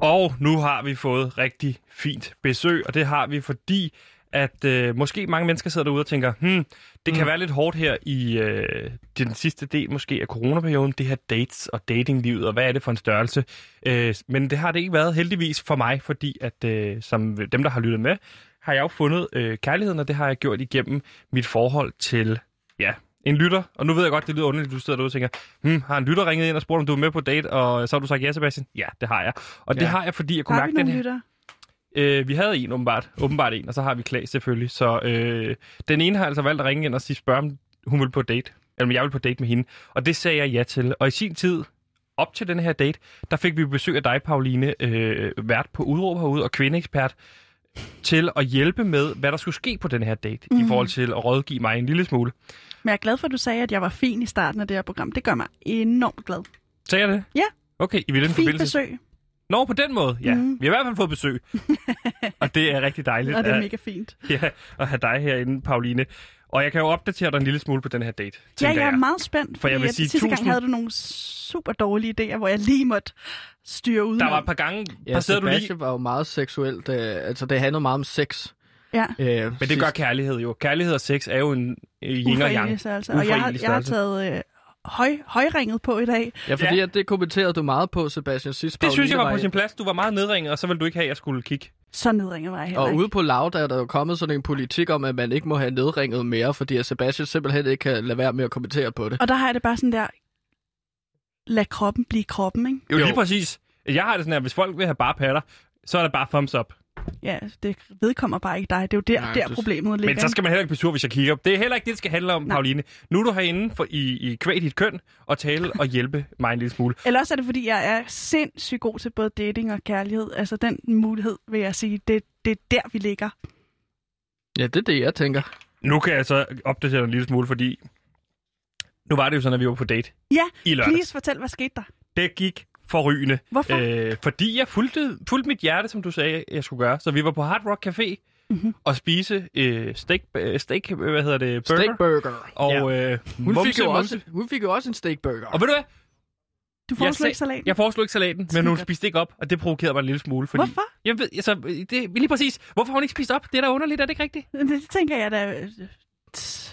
Og nu har vi fået rigtig fint besøg, og det har vi, fordi at øh, måske mange mennesker sidder derude og tænker, hmm, det kan Mm. være lidt hårdt her i øh, den sidste del måske af coronaperioden, det her dates og datinglivet, og hvad er det for en størrelse? Øh, men det har det ikke været heldigvis for mig, fordi at øh, som dem, der har lyttet med, har jeg jo fundet øh, kærligheden, og det har jeg gjort igennem mit forhold til, ja, en lytter. Og nu ved jeg godt, det lyder underligt, du sidder derude og tænker, hmm, har en lytter ringet ind og spurgt, om du er med på date, og så har du sagt ja, Sebastian? Ja, det har jeg. Og ja. det har jeg, fordi jeg kunne Har mærke den her... lytter? Øh, vi havde en åbenbart, åbenbart en, og så har vi Klaas selvfølgelig. Så øh, den ene har altså valgt at ringe ind og sige, spørge om hun vil på date. Eller om jeg vil på date med hende. Og det sagde jeg ja til. Og i sin tid, op til den her date, der fik vi besøg af dig, Pauline, øh, vært på Udråb herude og kvindeekspert, til at hjælpe med, hvad der skulle ske på den her date, mm. i Mhm. forhold til at rådgive mig en lille smule. Men jeg er glad for, at du sagde, at jeg var fin i starten af det her program. Det gør mig enormt glad. Sagde jeg det? Ja. Okay, i hvilken Fint forbindelse? besøg, Nå, på den måde, ja. Mm. Vi har i hvert fald fået besøg. og det er rigtig dejligt. og det er at- mega fint. Ja, at have dig herinde, Pauline. Og jeg kan jo opdatere dig en lille smule på den her date, Ja, jeg er jeg. meget spændt, For jeg vil sige sidste tusind- gang havde du nogle super dårlige idéer, hvor jeg lige måtte styre ud. Der var et par gange, Ja, passerede du lige... Var jo meget seksuelt. Øh, altså, det handlede meget om sex. Ja, Øh, Men det gør kærlighed jo. Kærlighed og sex er jo en øh, yin og yang. størrelse. Og jeg, har, jeg har taget øh, høj, højringet på i dag. Ja, fordi Ja. At det kommenterede du meget på, Sebastian, sidst. Det synes jeg var på sin plads. Du var meget nedringet, og så ville du ikke have, at jeg skulle kigge. Så nedringet var jeg heller Og ikke. ude på Loud er der jo kommet sådan en politik om, at man ikke må have nedringet mere, fordi at Sebastian simpelthen ikke kan lade være med at kommentere på det. Og der har jeg det bare sådan der, lad kroppen blive kroppen, ikke? Jo, Jo. lige præcis. Jeg har det sådan her, hvis folk vil have bare patter, så er det bare thumbs up. Ja, det vedkommer bare ikke dig. Det er jo der, Nej, der du- problemet ligger. Men så skal man heller ikke blive sur, hvis jeg kigger. Det er heller ikke det, det skal handle om, Nej. Pauline. Nu er du herinde for, i, i kvæg dit køn og tale og hjælpe mig en lille smule. Eller også er det, fordi jeg er sindssygt god til både dating og kærlighed. Altså den mulighed, vil jeg sige, det, det er der, vi ligger. Ja, det er det, jeg tænker. Nu kan jeg så opdatere dig en lille smule, fordi nu var det jo sådan, at vi var på date Ja, i lørdags. please fortæl, hvad skete der? det gik forrygende. Hvorfor? Øh, fordi jeg fulgte, fulgte mit hjerte, som du sagde, jeg skulle gøre. Så vi var på Hard Rock Café Mhm. og spise øh, steak, øh, steak, hvad hedder det, burger. Steakburger. Og Ja. øh, Hun, mumse, fik jo mumse. også, hun fik jo også en steakburger. Og ved du hvad? Du Jeg sag- ikke salaten? Jeg foreslog ikke salaten, men hun spiste ikke op, og det provokerede mig en lille smule. Fordi, Hvorfor? Jeg ved, altså, det, lige præcis. Hvorfor har hun ikke spist op? Det er da underligt, er det ikke rigtigt? Det, det tænker jeg da...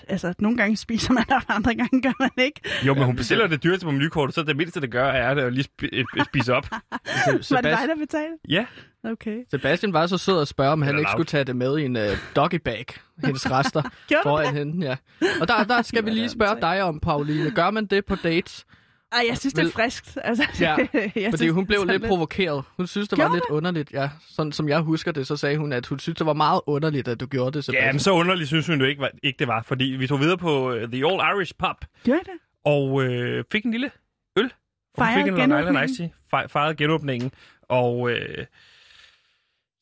øh, Altså, nogle gange spiser man, og andre gange gør man ikke. Jo, men hun bestiller det dyreste på menukortet, så det mindste, det gør, er at lige spi- øh, spise op. Var det dig, Sebast- der betalte? Ja. Okay. Sebastian var så sød at spørge, om han ikke skulle tage det med i en uh, doggy bag, hendes rester foran hende. Ja. Og der, der skal vi lige spørge dig om, Pauline. Gør man det på dates? Ej, jeg synes, det er friskt. Altså, Ja, jeg Fordi synes, hun blev sådan lidt provokeret. Hun synes, det var Gjorde lidt underligt. Ja, sådan som jeg husker det, så sagde hun, at hun synes, det var meget underligt, at du gjorde det, Sebastian. Ja, men så underligt synes hun jo ikke, var, ikke det var, fordi vi tog videre på uh, The Old Irish Pub Gjorde det? og øh, fik en lille øl. Fejrede fik en genåbningen. Fejrede genåbningen. Og øh,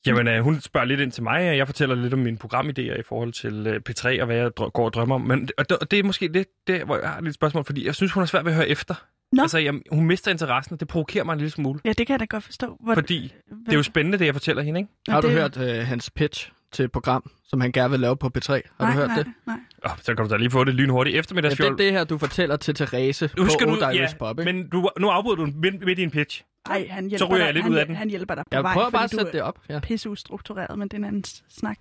jamen, øh, hun spørger lidt ind til mig, og jeg fortæller lidt om mine programidéer i forhold til øh, P3 og hvad jeg drø- går og drømmer om. Men og det, og det er måske lidt det, hvor jeg har et lille spørgsmål, fordi jeg synes, hun er svært ved at høre efter. Nå. Altså, jeg, hun mister interessen, og det provokerer mig en lille smule. Ja, det kan jeg da godt forstå. Hvor, Fordi det er jo spændende, det jeg fortæller hende, ikke? Har du det- hørt uh, hans pitch til et program, som han gerne vil lave på P3? Har nej, du hørt nej, det? Nej. Oh, så kan du da lige få det lynhurtigt Ja, eftermiddagsfjold. det er det her, du fortæller til Therese Nu skal på du, Old ja, Pub, ikke? men du, nu afbryder du midt, midt i en pitch. Ej, han hjælper ryger dig, jeg lidt han, ud af den. Han hjælper dig på Jeg vej, prøver bare at sætte du det op. Ja. er pisse ustruktureret, men det er en anden snak.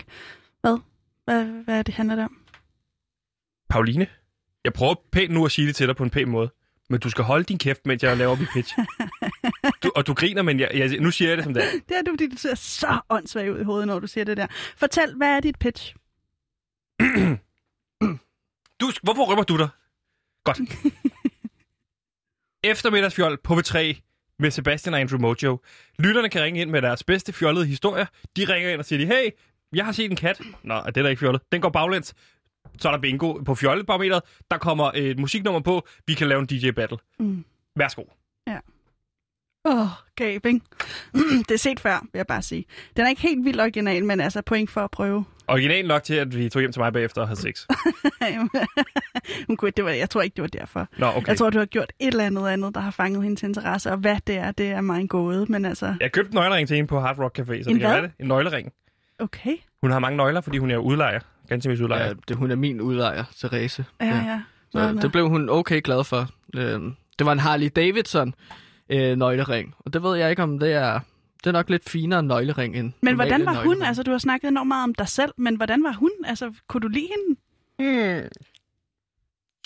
Hvad? Hvad, hvad er det, handler det om? Pauline, jeg prøver pænt nu at sige det til dig på en pæn måde, men du skal holde din kæft, mens jeg laver min pitch. Du, og du griner, men jeg, jeg, nu siger jeg det som det er. Det er du, fordi du ser så åndssvagt ud i hovedet, når du siger det der. Fortæl, hvad er dit pitch? Du, hvorfor rømmer du dig? Godt. Eftermiddagsfjold på B3 med Sebastian og Andrew Mojo. Lytterne kan ringe ind med deres bedste fjollede historier. De ringer ind og siger, de, hey, jeg har set en kat. Nå, er det da ikke fjollet? Den går baglæns. Så er der bingo på fjollebarometeret. Der kommer et musiknummer på. Vi kan lave en DJ-battle. Mm. Værsgo. Åh, oh, gab, ikke? det er set før, vil jeg bare sige. Den er ikke helt vildt original, men altså point for at prøve. Original nok til, at vi tog hjem til mig bagefter og havde sex. Hun kunne, det var, jeg tror ikke, det var derfor. Nå, okay. Jeg tror, du har gjort et eller andet andet, der har fanget hendes interesse, og hvad det er, det er mig en gåde, men altså, Jeg købte en nøglering til hende på Hard Rock Café, så En det kan hvad? være det. En nøglering. okay. Hun har mange nøgler, fordi hun er udlejer. Ganske vist udlejer. Ja, det, hun er min udlejer, Therese. Ja, ja. Nå, Så det blev hun okay glad for. Øhm, det var en Harley Davidson øh, nøglering. Og det ved jeg ikke, om det er... Det er nok lidt finere nøglering end Men hvordan var hun? nøglering. Altså, du har snakket enormt meget om dig selv, men hvordan var hun? Altså, kunne du lide hende? Hmm.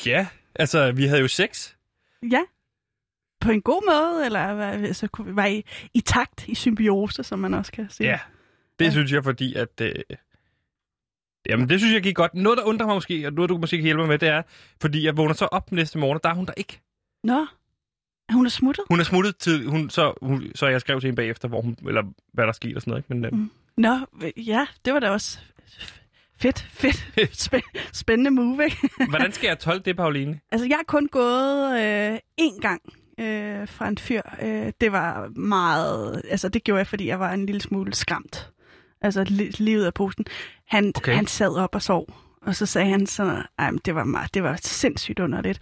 Ja, altså, vi havde jo sex. Ja. På en god måde, eller altså, kunne- var I i takt, i symbiose, som man også kan sige? Ja, det Ja. synes jeg, fordi at... Øh... Jamen, det synes jeg gik godt. Noget, der undrer mig måske, og noget, du måske kan hjælpe mig med, det er, fordi jeg vågner så op næste morgen, og der er hun der ikke. Nå, hun er smuttet? Hun er smuttet til... Hun, så, hun, så jeg skrev til hende bagefter, hvor hun, eller hvad der skete og sådan noget. Ikke? Men, øh, Mm. Nå, ja, det var da også fedt, fedt, spæ- spændende move, ikke? hvordan skal jeg tolke det, Pauline? Altså, jeg har kun gået øh, én gang øh, fra en fyr. Øh, det var meget... Altså, det gjorde jeg, fordi jeg var en lille smule skræmt. Altså, li- livet af posten. Han, Okay. han sad op og sov. Og så sagde han sådan, at det var, meget, det var sindssygt underligt.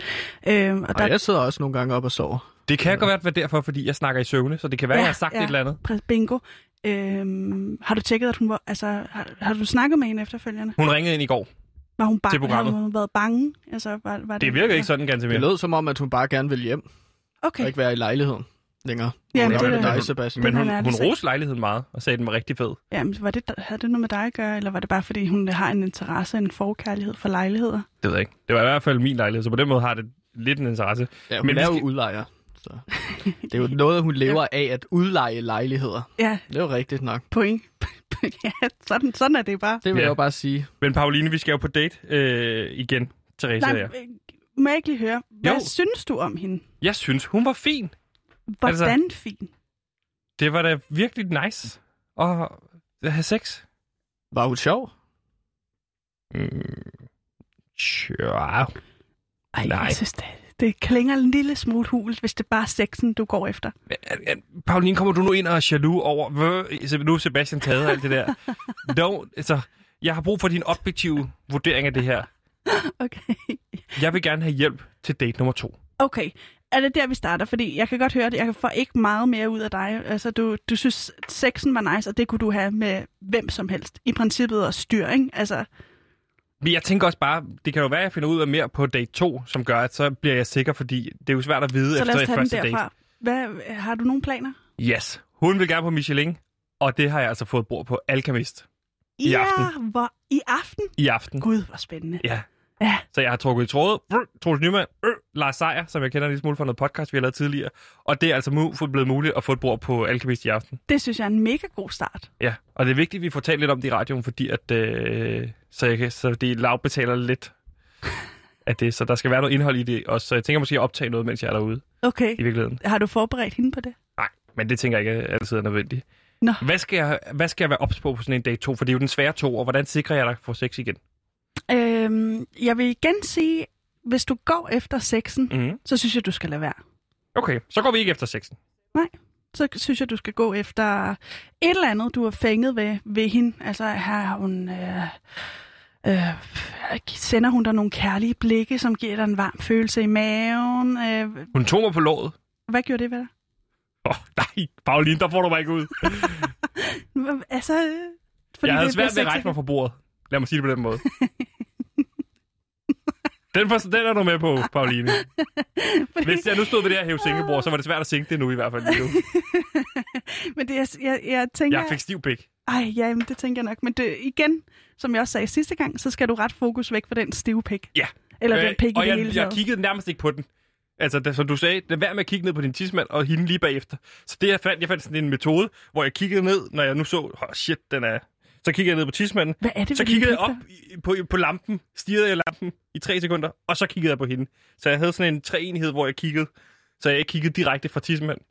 Øh, og Og jeg sidder også nogle gange op og sover. Det kan godt være derfor, fordi jeg snakker i søvne, så det kan være, Ja, jeg har sagt ja. et eller andet. Bingo. Øhm, har du tjekket, at hun var... Altså, har, har du snakket med hende efterfølgende? Hun ringede ind i går. Var hun Til bange? programmet. Har hun været bange? Altså, var, var det, Det virker ikke sådan, ganske Det mere. lød som om, at hun bare gerne ville hjem Okay. og ikke være i lejligheden længere. Hvordan det det dig, Sebastian? Men hun, hun ærlig sag. roste lejligheden meget, og sagde, at den var rigtig fed. Jamen, var det, havde det noget med dig at gøre, eller var det bare, fordi hun har en interesse, en forkærlighed for lejligheder? Det ved jeg ikke. Det var i hvert fald min lejlighed, så på den måde har det lidt en interesse. Ja, hun Men Men vi er jo skal- udlejer. Så. Det er jo noget, hun lever af at udleje lejligheder. Ja, Det er jo rigtigt nok. point. ja, sådan, sådan er det bare. Det vil Ja. jeg jo bare sige. Men Pauline, vi skal jo på date øh, igen, Therese Nej, og jeg. må jeg ikke lige høre, hvad Jo. synes du om hende? Jeg synes, hun var fin. Hvordan Altså- fin? Det var da virkelig nice at have sex. Var hun sjov? Mm. Sure. Ej, Nej. jeg synes, det, det klinger en lille smule hult, hvis det er bare sexen, du går efter. Pauline, kommer du nu ind og er jaloux over, hvor nu er Sebastian taget alt det der? no, altså, jeg har brug for din objektive vurdering af det her. Okay. Jeg vil gerne have hjælp til date nummer to. Okay, er det der, vi starter? Fordi jeg kan godt høre det, jeg får ikke meget mere ud af dig. Altså, du, du synes, sexen var nice, og det kunne du have med hvem som helst. I princippet og styr, ikke? Altså, Men jeg tænker også bare, det kan jo være, at jeg finder ud af mere på date 2, som gør, at så bliver jeg sikker, fordi det er jo svært at vide så lad efter den første derfra. date. Hvad, har du nogle planer? Yes. Hun vil gerne på Michelin, og det har jeg altså fået bord på Alchemist I ja, aften. Hvor, I aften? i aften. Gud, hvor spændende. Ja. Ja. Så jeg har trukket i trådet. Troels Nyman, øh, Lars Seier, som jeg kender en lille smule fra noget podcast, vi har lavet tidligere. Og det er altså mu- blevet muligt at få et bord på Alchemist i aften. Det synes jeg er en mega god start. Ja, og det er vigtigt, at vi får talt lidt om det i radioen, fordi at, øh, så, jeg kan, så det lavbetaler lidt af det. Så der skal være noget indhold i det også. Så jeg tænker måske at optage noget, mens jeg er derude Okay. i virkeligheden. Har du forberedt hende på det? Nej, men det tænker jeg ikke altid er nødvendigt. Nå. Hvad skal, jeg, hvad skal jeg være ops på på sådan en dag to? For det er jo den svære to, og hvordan sikrer jeg dig for sex igen? Øhm, jeg vil igen sige, hvis du går efter sexen, Mm-hmm. så synes jeg, du skal lade være. Okay, så går vi ikke efter sexen. Så synes jeg, du skal gå efter et eller andet, du har fænget ved, ved hende. Altså, her har hun... Øh, øh, sender hun dig nogle kærlige blikke, som giver dig en varm følelse i maven? Øh, Hun tog mig på låret. hvad gjorde det ved dig? Åh, oh, nej, Pauline, der får du mig ikke ud. Altså, fordi jeg havde det svært ved at sexet. mig fra bordet. Lad mig sige det på den måde. Den, for, den er du med på, Pauline. Fordi- Hvis jeg nu stod ved det her hæve så var det svært at sænke det nu i hvert fald. lige nu. Men det, jeg, jeg, jeg tænker... Jeg fik stiv pik. Ej, ja, men det tænker jeg nok. Men det, igen, som jeg også sagde sidste gang, så skal du ret fokus væk fra den stive pik. Ja. Eller Øh, den pik i og det jeg, hele jeg taget. kiggede nærmest ikke på den. Altså, da, som du sagde, lad være med at kigge ned på din tidsmand og hende lige bagefter. Så det jeg fandt, jeg fandt sådan en metode, hvor jeg kiggede ned, når jeg nu så, oh, shit, den er... Så kiggede jeg ned på tidsmanden, Hvad er det så kiggede jeg op i- på, på lampen, stirrede jeg lampen i tre sekunder, og så kiggede jeg på hende. Så jeg havde sådan en treenighed, hvor jeg kiggede, så jeg ikke kiggede direkte fra tidsmanden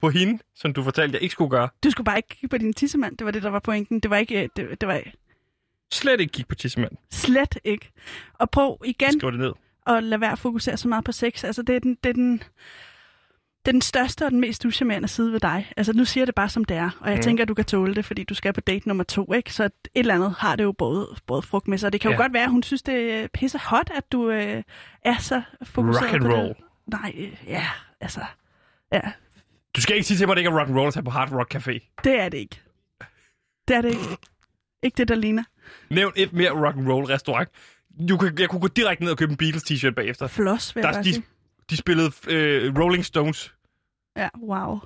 på hende, som du fortalte, jeg ikke skulle gøre. Du skulle bare ikke kigge på din tissemand. Det var det, der var pointen. Det var ikke... øh, Det, det var Slet ikke kigge på tidsmanden. slet ikke. Og prøv igen Skriv det ned. at lade være at fokusere så meget på sex. Altså, det er den, det er den, det er den største og den mest uschammerende side ved dig. Altså, nu siger jeg det bare, som det er. Og jeg Mm. tænker, at du kan tåle det, fordi du skal på date nummer to, ikke? Så et eller andet har det jo både, både frugt med sig. Og det kan jo Ja. godt være, at hun synes, det er pisse hot, at du øh, er så fokuseret Rock and på roll. det. Nej, øh, ja, altså... Ja, Du skal ikke sige til mig, at det ikke er rock and roll at tage på Hard Rock Café. det er det ikke. Det er det ikke. Ikke det, der ligner. Nævn et mere rock and roll restaurant. Du kan, jeg kunne gå direkte ned og købe en Beatles t-shirt bagefter. Floss, vil Der, jeg bare de, sige. de spillede øh, Rolling Stones. Ja, wow.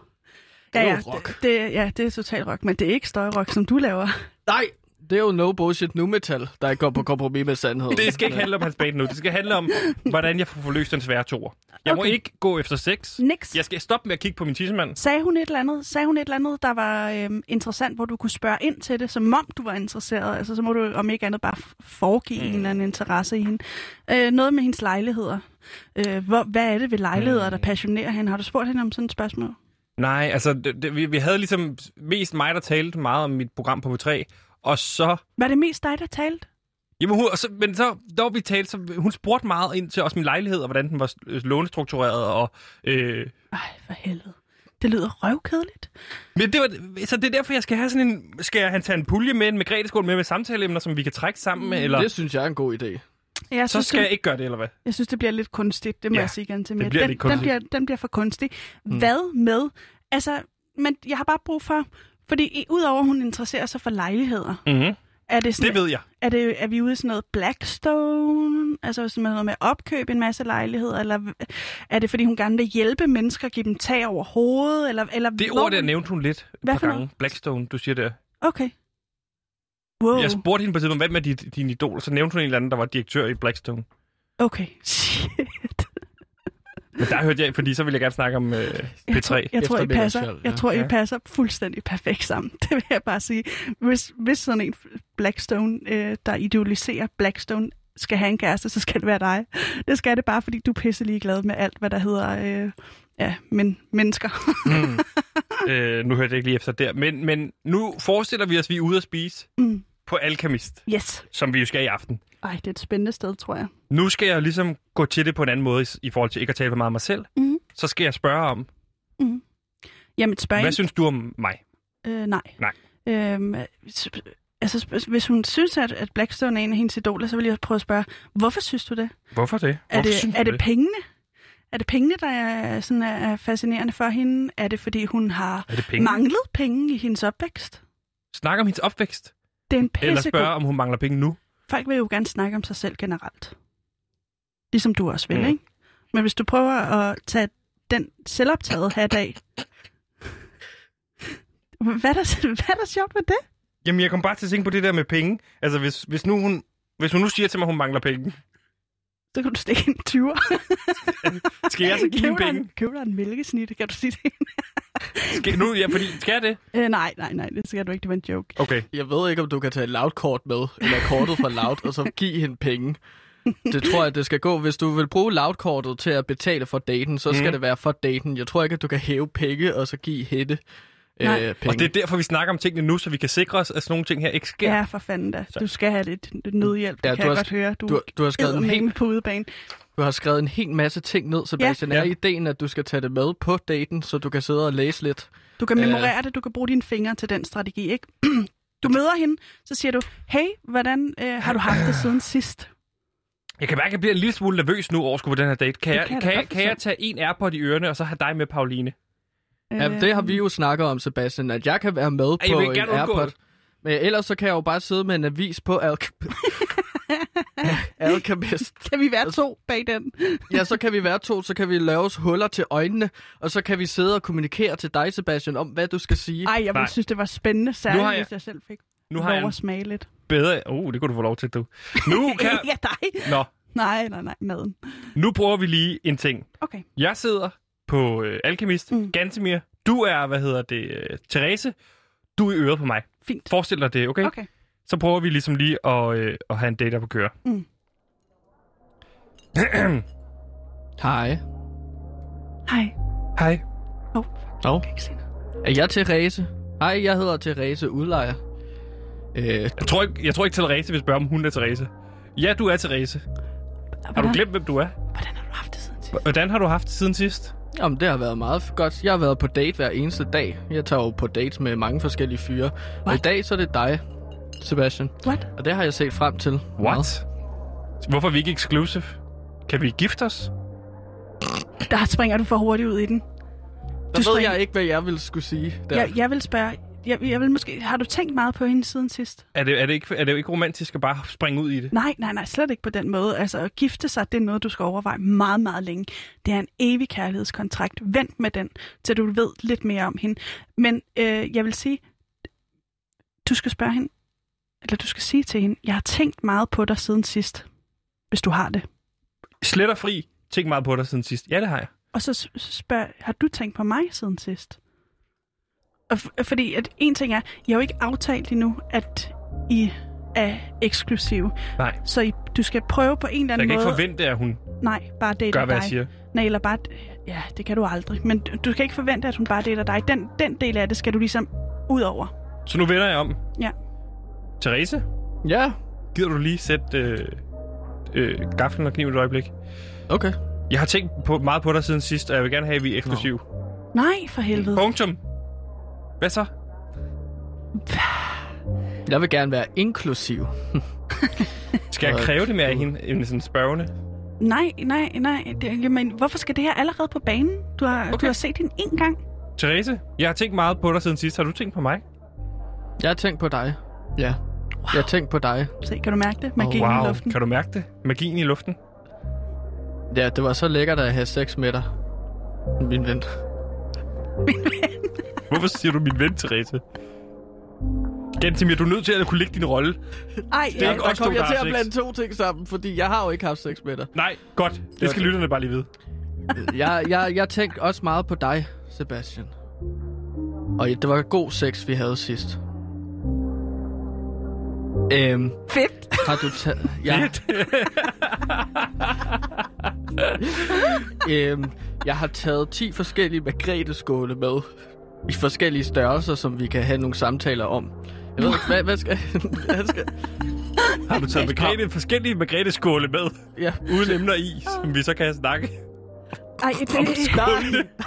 Det Ja, er ja, rock. det, det, ja, det er total rock, men det er ikke støjrock, som du laver. Nej, det er jo no bullshit nu metal, der ikke går på kompromis med sandheden. Det skal ikke handle om hans bane nu. Det skal handle om, hvordan jeg får forløst den svære toer. Jeg må Okay. ikke gå efter sex. Nix. Jeg skal stoppe med at kigge på min tissemand. Sagde hun et eller andet, sagde hun et eller andet, der var øhm, interessant, hvor du kunne spørge ind til det, som om du var interesseret? Altså, så må du om ikke andet bare foregive mm. en eller anden interesse i hende. Øh, noget med hendes lejligheder. Øh, hvor, hvad er det ved lejligheder, der passionerer hende? Har du spurgt hende om sådan et spørgsmål? Nej, altså, det, det, vi, vi havde ligesom mest mig, der talte meget om mit program på V3. Og så... Var det mest dig, der talte? Jamen, hun, og så, men så, da vi talte, så hun spurgte meget ind til også min lejlighed, og hvordan den var øh, lånestruktureret, og øh, Ej, for helvede. Det lyder røvkedeligt. Men det var, så det er derfor, jeg skal have sådan en... Skal han tage en pulje med, en Margrethe med, med samtaleemner, som vi kan trække sammen med, eller... Det synes jeg er en god idé. Jeg Så synes, skal det, jeg ikke gøre det, eller hvad? jeg synes, det bliver lidt kunstigt. Det må Ja, jeg sige igen til bliver den, lidt den, bliver, den bliver for kunstig. Hvad med... Altså, men jeg har bare brug for... Fordi udover at hun interesserer sig for lejligheder, Mm-hmm. er det sådan, Det ved jeg. Er, det, er vi ude i sådan noget Blackstone? Altså sådan noget med at opkøbe en masse lejligheder? Eller er det, fordi hun gerne vil hjælpe mennesker, give dem tag over hovedet? Eller, eller Det hvor- ord der nævnte hun lidt et Hvad par gange. noget? Blackstone, du siger det. Okay. Wow. Jeg spurgte hende på tidspunkt, hvem er din, din idol? Så nævnte hun en eller anden, der var direktør i Blackstone. Okay. Shit. Men der hørte jeg, fordi så ville jeg gerne snakke om øh, P3. Jeg tror, jeg tror, I passer, ja. jeg tror, I passer fuldstændig perfekt sammen. Det vil jeg bare sige. Hvis, hvis sådan en Blackstone, øh, der idealiserer Blackstone, skal have en kæreste, så skal det være dig. Det skal det bare, fordi du er pisselig glad med alt, hvad der hedder øh, ja, men, mennesker. Mm. øh, nu hørte jeg ikke lige efter der. Men, men nu forestiller vi os, at vi er ude at spise Mm. på Alchemist, Yes. som vi jo skal i aften. Ej, det er et spændende sted, tror jeg. Nu skal jeg ligesom gå til det på en anden måde, i- forhold til ikke at tale for meget om mig selv. Mhm. Så skal jeg spørge om, Jamen, spørg hvad synes du om mig? Øh, nej. Nej. Øhm, altså, hvis hun synes, at, at Blackstone er en af hendes idoler, så vil jeg prøve at spørge, hvorfor synes du det? Hvorfor det? Er Hvorfor det, synes er du det pengene? Er det pengene, der er, sådan er fascinerende for hende? Er det, fordi hun har Er det penge? manglet penge i hendes opvækst? Snak om hendes opvækst. Det er en Eller pissegod... spørge, om hun mangler penge nu. Folk vil jo gerne snakke om sig selv generelt. Ligesom du også vil, Mm. ikke? Men hvis du prøver at tage den selvoptaget hat af... Hvad er, der, hvad er der sjovt ved det? Jamen, jeg kom bare til at tænke på det der med penge. Altså, hvis, hvis, nu, hun, hvis hun nu siger til mig, at hun mangler penge, Så kan du stikke en 20'er. skal jeg så give hende dig penge? en, køb dig en mælkesnit, kan du sige det? Skal, nu, ja, fordi, skal jeg det? øh, nej, nej, nej, det skal du ikke. Det var en joke. Okay. Jeg ved ikke, om du kan tage et Loud-kort med, eller kortet fra Loud, og så give hende penge. Det tror jeg, det skal gå. Hvis du vil bruge Loud-kortet til at betale for daten, så skal Mhm. det være for daten. Jeg tror ikke, at du kan hæve penge, og så give hende Nej. øh, penge. Og det er derfor, vi snakker om tingene nu, så vi kan sikre os, at sådan nogle ting her ikke sker. Ja, for fanden da. Så. Du skal have lidt, lidt nødhjælp, det Ja, ja, du kan jeg har godt høre. Du, Du, du, har skrevet en helt, med på udebane. du har skrevet en hel masse ting ned, Sebastian. Ja. Er ideen, at du skal tage det med på daten, så du kan sidde og læse lidt? Du kan Øh. memorere det, du kan bruge dine fingre til den strategi, ikke? Du møder hende, så siger du, hey, hvordan øh, har du haft det siden sidst? Jeg kan mærke, at jeg bliver en lille smule nervøs nu over på den her date. Kan, Det jeg, kan jeg kan, jeg, kan jeg tage en AirPod i ørerne, og så have dig med, Pauline? Ja, det har vi jo snakket om, Sebastian, at jeg kan være med Ej, på en AirPod. det. Men ellers så kan jeg jo bare sidde med en avis på Al- Alchemist. Kan vi være to bag den? Ja, så kan vi være to, så kan vi lave os huller til øjnene, og så kan vi sidde og kommunikere til dig, Sebastian, om hvad du skal sige. Ej, jeg ville synes, det var spændende, særligt jeg- hvis jeg selv fik Nu har lov jeg at smage lidt. bedre... Uh, det kunne du få lov til, du. Nu, kan... ja, dig. Nå, Nej, nej, nej, maden. nu prøver vi lige en ting. Okay. Jeg sidder på øh, Alkemist. Mm. Gantemir, du er, hvad hedder det, øh, Therese. Du er i øret på mig. Fint. Forestil dig det, okay? Okay. Så prøver vi ligesom lige at, øh, at have en date på køre. Mm. Hej. Hej. Hej. Åh, Nå. kan ikke sige noget. Er jeg Therese? Hej, jeg hedder Therese Udlejer. Øh, Jeg tror ikke, jeg tror ikke Therese vil spørge, om hun er Therese. Ja, du er Therese. Har du Hvordan- glemt, hvem du er? Hvordan har du haft det siden sidst? Hvordan har du haft det siden sidst? Jamen, det har været meget godt. Jeg har været på date hver eneste dag. Jeg tager jo på dates med mange forskellige fyre. Og i What? dag så er det dig, Sebastian. What? Og det har jeg set frem til. What? Hvorfor er vi ikke exclusive? Kan vi gifte os? Der springer du for hurtigt ud i den. Der ved springer- jeg ikke, hvad jeg ville skulle sige. Der. Jeg, jeg vil spørge, jeg, jeg vil måske, har du tænkt meget på hende siden sidst? Er det, er, det ikke, er det jo ikke romantisk at bare springe ud i det? Nej, nej, nej, slet ikke på den måde. Altså, at gifte sig, det er noget, du skal overveje meget, meget længe. Det er en evig kærlighedskontrakt. Vent med den, til du ved lidt mere om hende. Men øh, jeg vil sige, du skal spørge hende, eller du skal sige til hende, jeg har tænkt meget på dig siden sidst, hvis du har det. Slet og fri. Tænk meget på dig siden sidst. Ja, det har jeg. Og så spørg, har du tænkt på mig siden sidst? Og f- fordi at en ting er, jeg har jo ikke aftalt endnu, at I er eksklusive. Nej. Så I, du skal prøve på en eller Jeg anden kan ikke måde... forvente, at hun Nej, bare date gør, dig. hvad jeg siger. Nej, eller bare... Ja, det kan du aldrig. Men du du kan ikke forvente, at hun bare dater dig. Den, den del af det skal du ligesom ud over. Så nu vender jeg om. Ja. Therese, Ja, gider du lige sætte øh, øh, gaflen og kniven et øjeblik? okay. Jeg har tænkt på, meget på dig siden sidst, og jeg vil gerne have, at vi er eksklusiv. Nej, for helvede. Punktum. Hvad så? Jeg vil gerne være inklusiv. Skal jeg kræve det mere af hende, end sådan spørgende? Nej, nej, nej. Det, jamen, hvorfor skal det her allerede på banen? Du har, okay. Du har set hende én gang. Therese, jeg har tænkt meget på dig siden sidst. Har du tænkt på mig? Jeg har tænkt på dig. Ja. Wow. Jeg har tænkt på dig. Se, kan du mærke det? Magien wow. i luften. Kan du mærke det? Magien i luften? Ja, det var så lækkert at have sex med dig. Min ven. Hvorfor siger du min ven, Therese? Gentimir, du er nødt til at kunne lægge din rolle. Ej, Det er ja. ikke der kom jeg til at blande to ting sammen, fordi jeg har jo ikke haft sex med dig. Nej, godt. Det skal Okay. lytterne bare lige vide. Jeg, jeg, jeg tænkte også meget på dig, Sebastian. Og det var god sex, vi havde sidst. Øhm, Fedt. har du taget... Ja, Fedt. øhm, jeg har taget 10 forskellige margrethe-skåle med. I forskellige størrelser, som vi kan have nogle samtaler om. Jeg ved hvad, hvad skal... hvad skal Har du taget Margrethe, forskellige Margrethe-skåle med, ja, uden emner i, som vi så kan snakke? Ej, det, nej,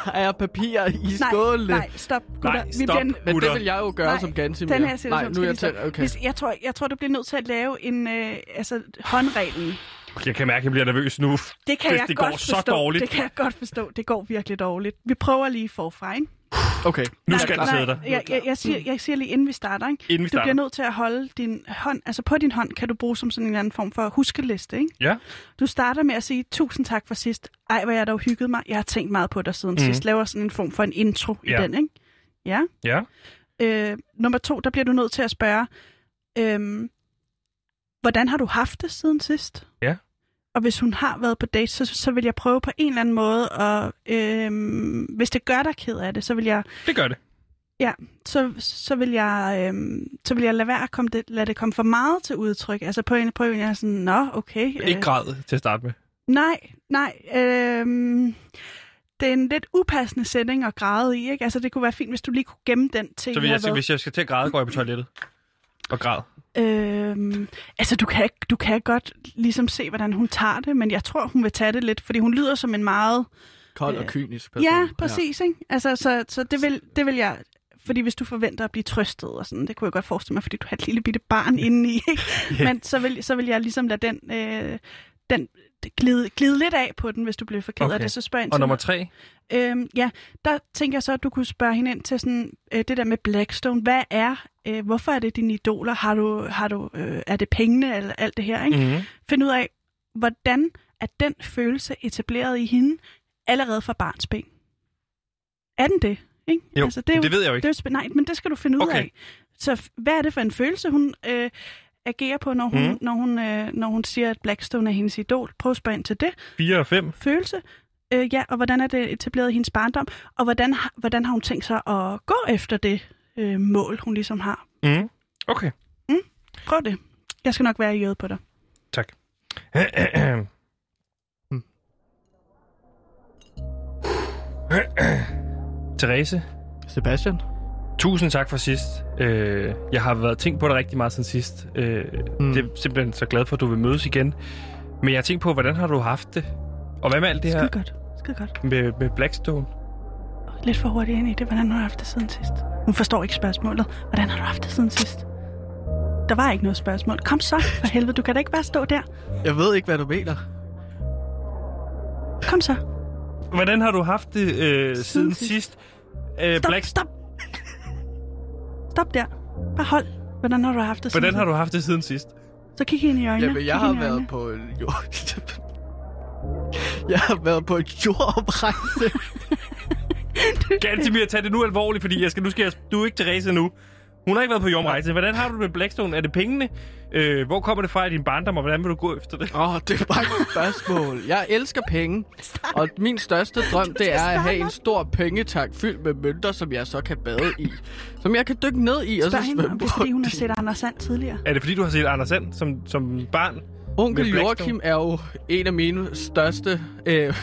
der er papir i nej, skålene. nej, stop, gutter. Nej, Vi stop. bliver, Men det vil jeg jo gøre Nej, som Gansimir. den her situation Nej, nu er jeg lige okay. Hvis, jeg, tror, jeg tror, du bliver nødt til at lave en, øh, altså håndreglen. Jeg kan mærke, at jeg bliver nervøs nu. Det kan Hvis jeg det godt går så forstå. dårligt. Det kan jeg godt forstå. Det går virkelig dårligt. Vi prøver lige forfra, ikke? Okay. Nu skal den sidde der. Jeg, jeg, jeg, siger, jeg siger lige, inden vi starter, ikke? Inden vi Du starter. bliver nødt til at holde din hånd, altså på din hånd kan du bruge som sådan en eller anden form for huskeliste, ikke? Ja. Du starter med at sige, tusind tak for sidst. Ej, hvor jeg dog hygget mig. Jeg har tænkt meget på dig siden mm. sidst. Laver sådan en form for en intro Ja. i den, ikke? Ja. Ja. Øh, nummer to, der bliver du nødt til at spørge, øhm, hvordan har du haft det siden sidst? Ja. Og hvis hun har været på date, så, så vil jeg prøve på en eller anden måde, og øhm, hvis det gør dig ked af det, så vil jeg Det gør det. så, så, vil jeg, øhm, så vil jeg lade være at komme det, lade det komme for meget til udtryk. Altså på en, på en jeg er sådan, nå, okay. Ikke græd til at starte med. Nej, nej. Øhm, det er en lidt upassende sætning at græde i, ikke? Altså det kunne være fint, hvis du lige kunne gemme den til... Så vil jeg været- hvis jeg skal til at græde, går jeg på toilettet. Og græd. Øhm, altså, du kan, du kan godt ligesom se, hvordan hun tager det, men jeg tror, hun vil tage det lidt, fordi hun lyder som en meget... Kold og Øh, kynisk person. Ja, præcis, ikke? Altså, så, så det, vil, det vil jeg... Fordi hvis du forventer at blive trøstet og sådan, det kunne jeg godt forestille mig, fordi du har et lille bitte barn inde i, ikke? Ja. Men så vil, så vil jeg ligesom lade den, øh, den glide, glide lidt af på den, hvis du bliver for ked Okay. af det, så spørg ind Og til nummer mig. tre. Øhm, ja, der tænker jeg så, at du kunne spørge hende ind til sådan, øh, det der med Blackstone. Hvad er, øh, hvorfor er det dine idoler? Har du, har du, øh, er det pengene eller alt det her? Ikke? Mm-hmm. Find ud af, hvordan er den følelse etableret i hende allerede fra barns ben? Er den det? Ikke? Jo, altså, det, er jo, det ved jeg jo Det ikke. er jo nej, men det skal du finde ud Okay. af. Så hvad er det for en følelse, hun øh, agerer på, når hun, mm. når, hun, øh, når hun siger, at Blackstone er hendes idol? Prøv at spørge ind til det Fire og fem. følelse. Øh, ja, og hvordan er det etableret i hendes barndom? Og hvordan, har- hvordan har hun tænkt sig at gå efter det øh, mål, hun ligesom har? Mm. Okay. Prøv det. Jeg skal nok være i øget på dig. Tak. Therese, Sebastian? Tusind tak for sidst. Øh, jeg har været tænkt på det rigtig meget siden sidst. Øh, Mm. Det er simpelthen så glad for, at du vil mødes igen. Men jeg har tænkt på, hvordan har du haft det? Og hvad med alt det Skide her godt. Skide godt. med, med Blackstone? Lidt for hurtigt ind i det. Hvordan har du haft det siden sidst? Hun forstår ikke spørgsmålet. Hvordan har du haft det siden sidst? Der var ikke noget spørgsmål. Kom så, for helvede. Du kan da ikke bare stå der. Jeg ved ikke, hvad du mener. Kom så. Hvordan har du haft det øh, siden sidst. sidst? Øh, Stop, Black... stop. Stop der. Bare hold. Hvordan har du haft det siden Hvordan har du haft det siden sidst? Så kig hende i øjnene. Jamen, jeg har været på jord... Jeg har været på en jordomrejse. Gantemir, tag det nu alvorligt, fordi jeg skal, nu skal jeg, du er ikke Therese nu. Hun har ikke været på jomrejse. Hvordan har du det med Blackstone? Er det pengene? Øh, hvor kommer det fra i din barndom, og hvordan vil du gå efter det? Åh, oh, det er bare et spørgsmål. Jeg elsker penge, og min største drøm, det er at have en stor pengetank fyldt med mønter, som jeg så kan bade i. Som jeg kan dykke ned i, og så Spørg hende, svømme om det er, fordi hun har set Anders Sand tidligere. Er det fordi, du har set Anders Sand som, som barn? Onkel? Joachim er jo en af mine største... Øh,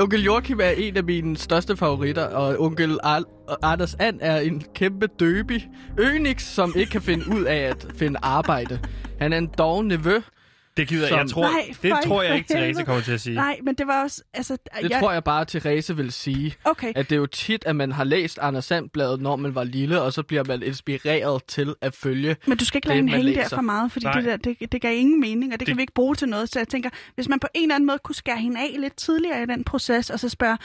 onkel Joachim er en af mine største favoritter, og onkel Ar- Anders And er en kæmpe døbi. Ønix, som ikke kan finde ud af at finde arbejde. Han er en doven nevø. Det gider jeg. Som- Jeg tror, Nej, det tror jeg ikke, Therese kommer til at sige. Nej, men det var også... Altså, Det jeg, tror jeg bare, Therese vil sige. Okay, At det er jo tit, at man har læst Anders Sandbladet, når man var lille, og så bliver man inspireret til at følge. men du skal ikke lade man hænge der for meget, fordi Nej. det, der, det, det gav ingen mening, og det, det kan vi ikke bruge til noget. Så jeg tænker, hvis man på en eller anden måde kunne skære hende af lidt tidligere i den proces, og så spørge,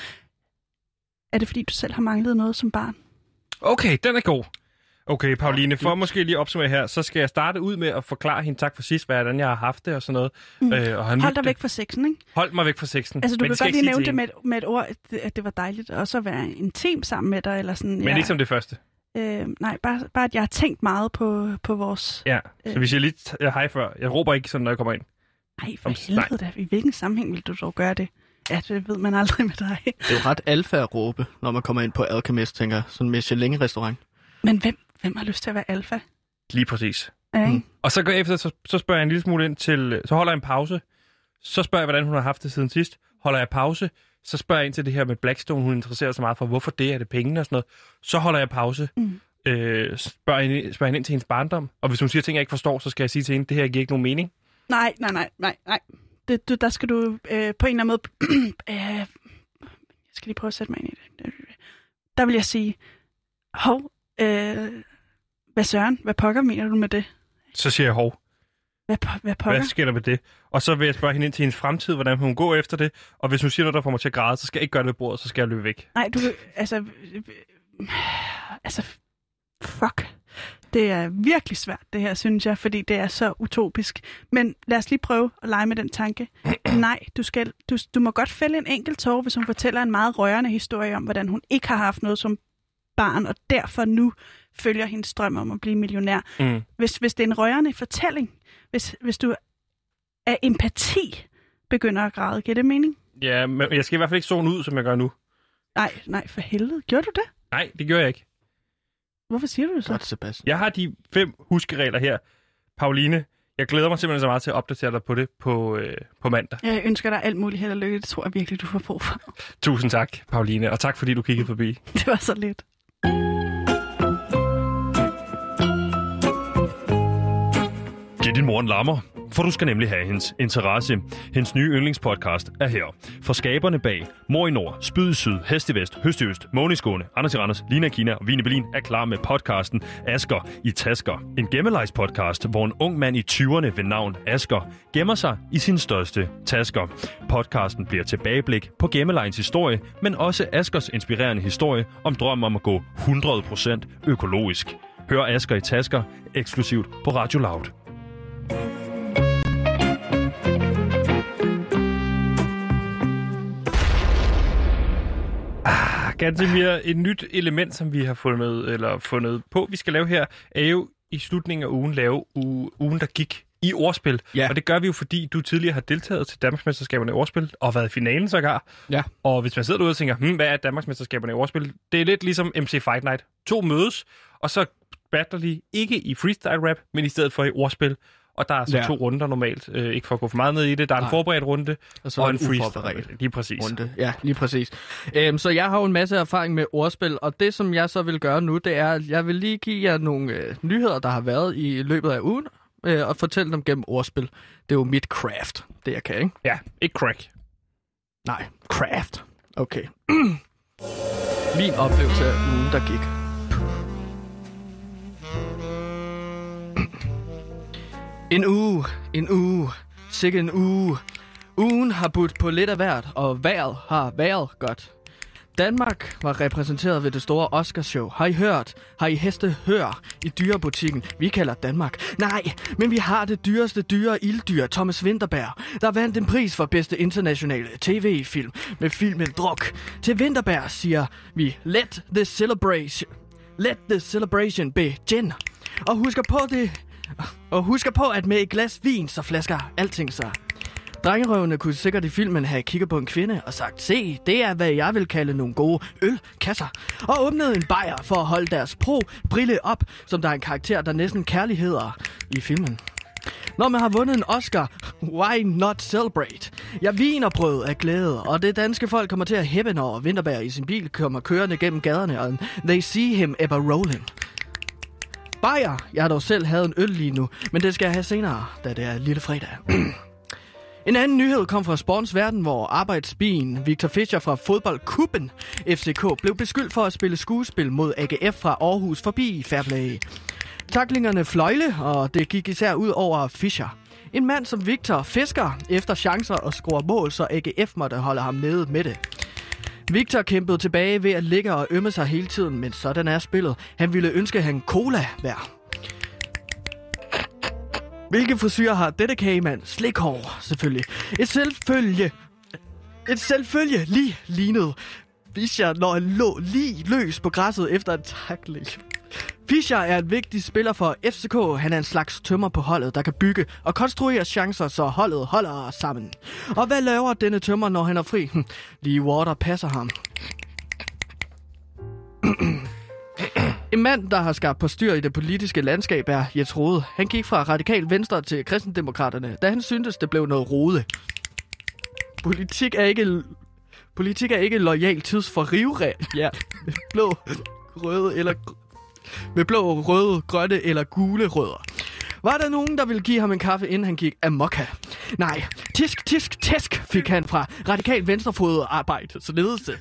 er det fordi, du selv har manglet noget som barn? Okay, den er god. Okay, Pauline, for at måske lige opsummere her, så skal jeg starte ud med at forklare hende tak for sidst, hvordan jeg har haft det og sådan noget. Mm. Øh, og har Hold dig væk fra sexen, ikke? Hold mig væk fra sexen. Altså, du Men kan skal godt lige nævne det med, et- med et ord, at det, var dejligt også at være intim sammen med dig, eller sådan. Men ikke som det første. øh, nej, bare, bare at jeg har tænkt meget på, på vores... Ja, så Øh. hvis jeg lige t- jeg hej før. Jeg råber ikke sådan, når jeg kommer ind. Nej, for Om- helvede da. I hvilken sammenhæng vil du dog gøre det? Ja, det ved man aldrig med dig. Det er jo ret alfa at råbe, når man kommer ind på Alchemist, tænker jeg. Sådan en Michelin-restaurant. Men hvem, hvem har lyst til at være alfa? Lige præcis. Ja, ikke? Mm. Og så går jeg efter, så, så spørger jeg en lille smule ind til... Så holder jeg en pause. Så spørger jeg, hvordan hun har haft det siden sidst. Holder jeg pause. Så spørger jeg ind til det her med Blackstone. Hun interesserer sig meget for, hvorfor det er det pengene og sådan noget. Så holder jeg pause. Mm. Øh, spørger, hende, spørger hende ind til hendes barndom. Og hvis hun siger ting, jeg ikke forstår, så skal jeg sige til hende, det her giver ikke nogen mening. Nej, nej, nej, nej, nej. Det, du, der skal du øh, på en eller anden måde... øh, jeg skal lige prøve at sætte mig ind i det. Der vil jeg sige, hov, øh, hvad søren, hvad pokker mener du med det? Så siger jeg hov. Hvad, po- hvad pokker? Hvad sker der med det? Og så vil jeg spørge hende ind til hendes fremtid, hvordan hun går efter det. Og hvis hun siger noget, der får mig til at græde, så skal jeg ikke gøre det ved bordet, så skal jeg løbe væk. Nej, du... Altså... Altså... Fuck. Det er virkelig svært, det her, synes jeg, fordi det er så utopisk. Men lad os lige prøve at lege med den tanke. Nej, du, skal, du, du må godt fælde en enkelt tår, hvis hun fortæller en meget rørende historie om, hvordan hun ikke har haft noget som barn, og derfor nu følger hendes drøm om at blive millionær. Mm. Hvis, hvis det er en rørende fortælling, hvis, hvis du af empati begynder at græde, giver det mening? Ja, men jeg skal i hvert fald ikke zone ud, som jeg gør nu. Nej, nej, for helvede. Gjorde du det? Nej, det gør jeg ikke. Hvorfor siger du det så? Godt, Sebastian. Jeg har de fem huskeregler her. Pauline, jeg glæder mig simpelthen så meget til at opdatere dig på det på, øh, på mandag. Jeg ønsker dig alt muligt held og lykke. Det tror jeg virkelig, du får brug for. Tusind tak, Pauline, og tak fordi du kiggede forbi. Det var så lidt. Din mor en lammer, for du skal nemlig have hendes interesse. Hendes nye yndlingspodcast er her. For skaberne bag Mor i Nord, Spyd i Syd, Hest i Vest, Høst i Øst, Måne i Skåne, Anders i Randers, Lina i Kina og Vine Berlin er klar med podcasten Asker i Tasker. En gemmelejs podcast, hvor en ung mand i 20'erne ved navn Asker gemmer sig i sin største tasker. Podcasten bliver tilbageblik på gemmelejens historie, men også Askers inspirerende historie om drømmen om at gå 100% økologisk. Hør Asker i Tasker eksklusivt på Radio Loud. Gantemir, et nyt element, som vi har fundet, eller fundet på, vi skal lave her, er jo i slutningen af ugen lave u- ugen, der gik i ordspil. Ja. Og det gør vi jo, fordi du tidligere har deltaget til Danmarksmesterskaberne i ordspil, og været i finalen sågar. Ja. Og hvis man sidder derude og tænker, hmm, hvad er Danmarksmesterskaberne i ordspil? Det er lidt ligesom MC Fight Night. To mødes, og så battler de ikke i freestyle rap, men i stedet for i ordspil. Og der er så Ja. to runder normalt, øh, ikke for at gå for meget ned i det. Der er en Nej. forberedt runde, Og så og en en freestyle. Lige præcis. runde. Ja, lige præcis. Øhm, så jeg har jo en masse erfaring med ordspil, og det som jeg så vil gøre nu, det er, at jeg vil lige give jer nogle øh, nyheder, der har været i løbet af ugen, øh, og fortælle dem gennem ordspil. Det er jo mit craft, det jeg kan, ikke? Ja, ikke crack. Nej, craft. Okay. Min oplevelse af ugen, der gik. En uge, en uge, sikke en uge. Ugen har budt på lidt af hvert, og vejret har været godt. Danmark var repræsenteret ved det store Oscarshow. Har I hørt? Har I heste hør i dyrebutikken? Vi kalder Danmark. Nej, men vi har det dyreste dyre ilddyr, Thomas Winterberg, der vandt en pris for bedste internationale tv-film med filmen Druk. Til Winterberg siger vi, let the celebration, let the celebration begin. Og husker på det, og husker på, at med et glas vin, så flasker alting sig. Drengerøvene kunne sikkert i filmen have kigget på en kvinde og sagt, se, det er, hvad jeg vil kalde nogle gode ølkasser. Og åbnet en bajer for at holde deres pro brille op, som der er en karakter, der næsten kærligheder i filmen. Når man har vundet en Oscar, why not celebrate? Jeg viner brød af glæde, og det danske folk kommer til at hæppe, når Vinterberg i sin bil kommer kørende gennem gaderne, og they see him ever rolling. Bajer, jeg har dog selv havde en øl lige nu, men det skal jeg have senere, da det er lille fredag. En anden nyhed kom fra sportens verden, hvor arbejdsbien Victor Fischer fra fodboldkuppen FCK blev beskyldt for at spille skuespil mod AGF fra Aarhus forbi Fairplay. Taklingerne fløjle, og det gik især ud over Fischer. En mand som Victor fisker efter chancer og scorer mål, så AGF måtte holde ham nede med det. Victor kæmpede tilbage ved at ligge og ømme sig hele tiden, men sådan er spillet. Han ville ønske, at han cola hver. Hvilke frisyrer har dette kagemand? Slikhår, selvfølgelig. Et selvfølge... Et selvfølge lige lignede Fischer, når jeg lå lige løs på græsset efter en takling. Fischer er en vigtig spiller for FCK. Han er en slags tømmer på holdet, der kan bygge og konstruere chancer, så holdet holder sammen. Og hvad laver denne tømmer, når han er fri? Hm, lige Water passer ham. En mand, der har skabt på styr i det politiske landskab, er Jens Rode. Han gik fra radikal venstre til kristendemokraterne, da han syntes, det blev noget rode. Politik er ikke, politik er ikke lojal tids for rivræ. Ja, blå, røde eller med blå, røde, grønne eller gule rødder. Var der nogen, der ville give ham en kaffe, inden han gik amokka? Nej, tisk, tisk, tisk fik han fra radikal venstrefodet arbejde, så ledelse.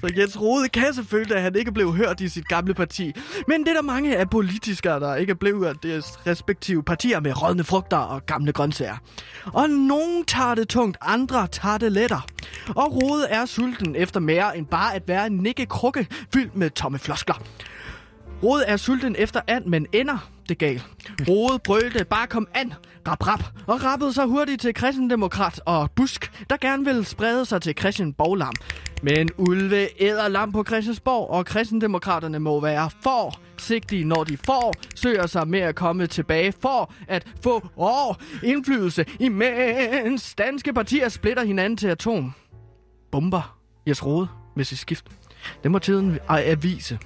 Så Jens Rode kan selvfølgelig, at han ikke blev hørt i sit gamle parti. Men det er der mange af politikere, der ikke blev hørt deres respektive partier med rådne frugter og gamle grøntsager. Og nogen tager det tungt, andre tager det lettere. Og Rode er sulten efter mere end bare at være en nikke krukke fyldt med tomme floskler. Rode er sulten efter and, men ender det galt. Rode brølte, bare kom an, rap rap, og rappede sig hurtigt til kristendemokrat og busk, der gerne vil sprede sig til Christian Boglam. Men ulve æder lam på Christiansborg, og kristendemokraterne må være forsigtige, når de får søger sig med at komme tilbage for at få åh, indflydelse, imens danske partier splitter hinanden til atom. Bomber Jes Rode med sit skift. Det må tiden avise.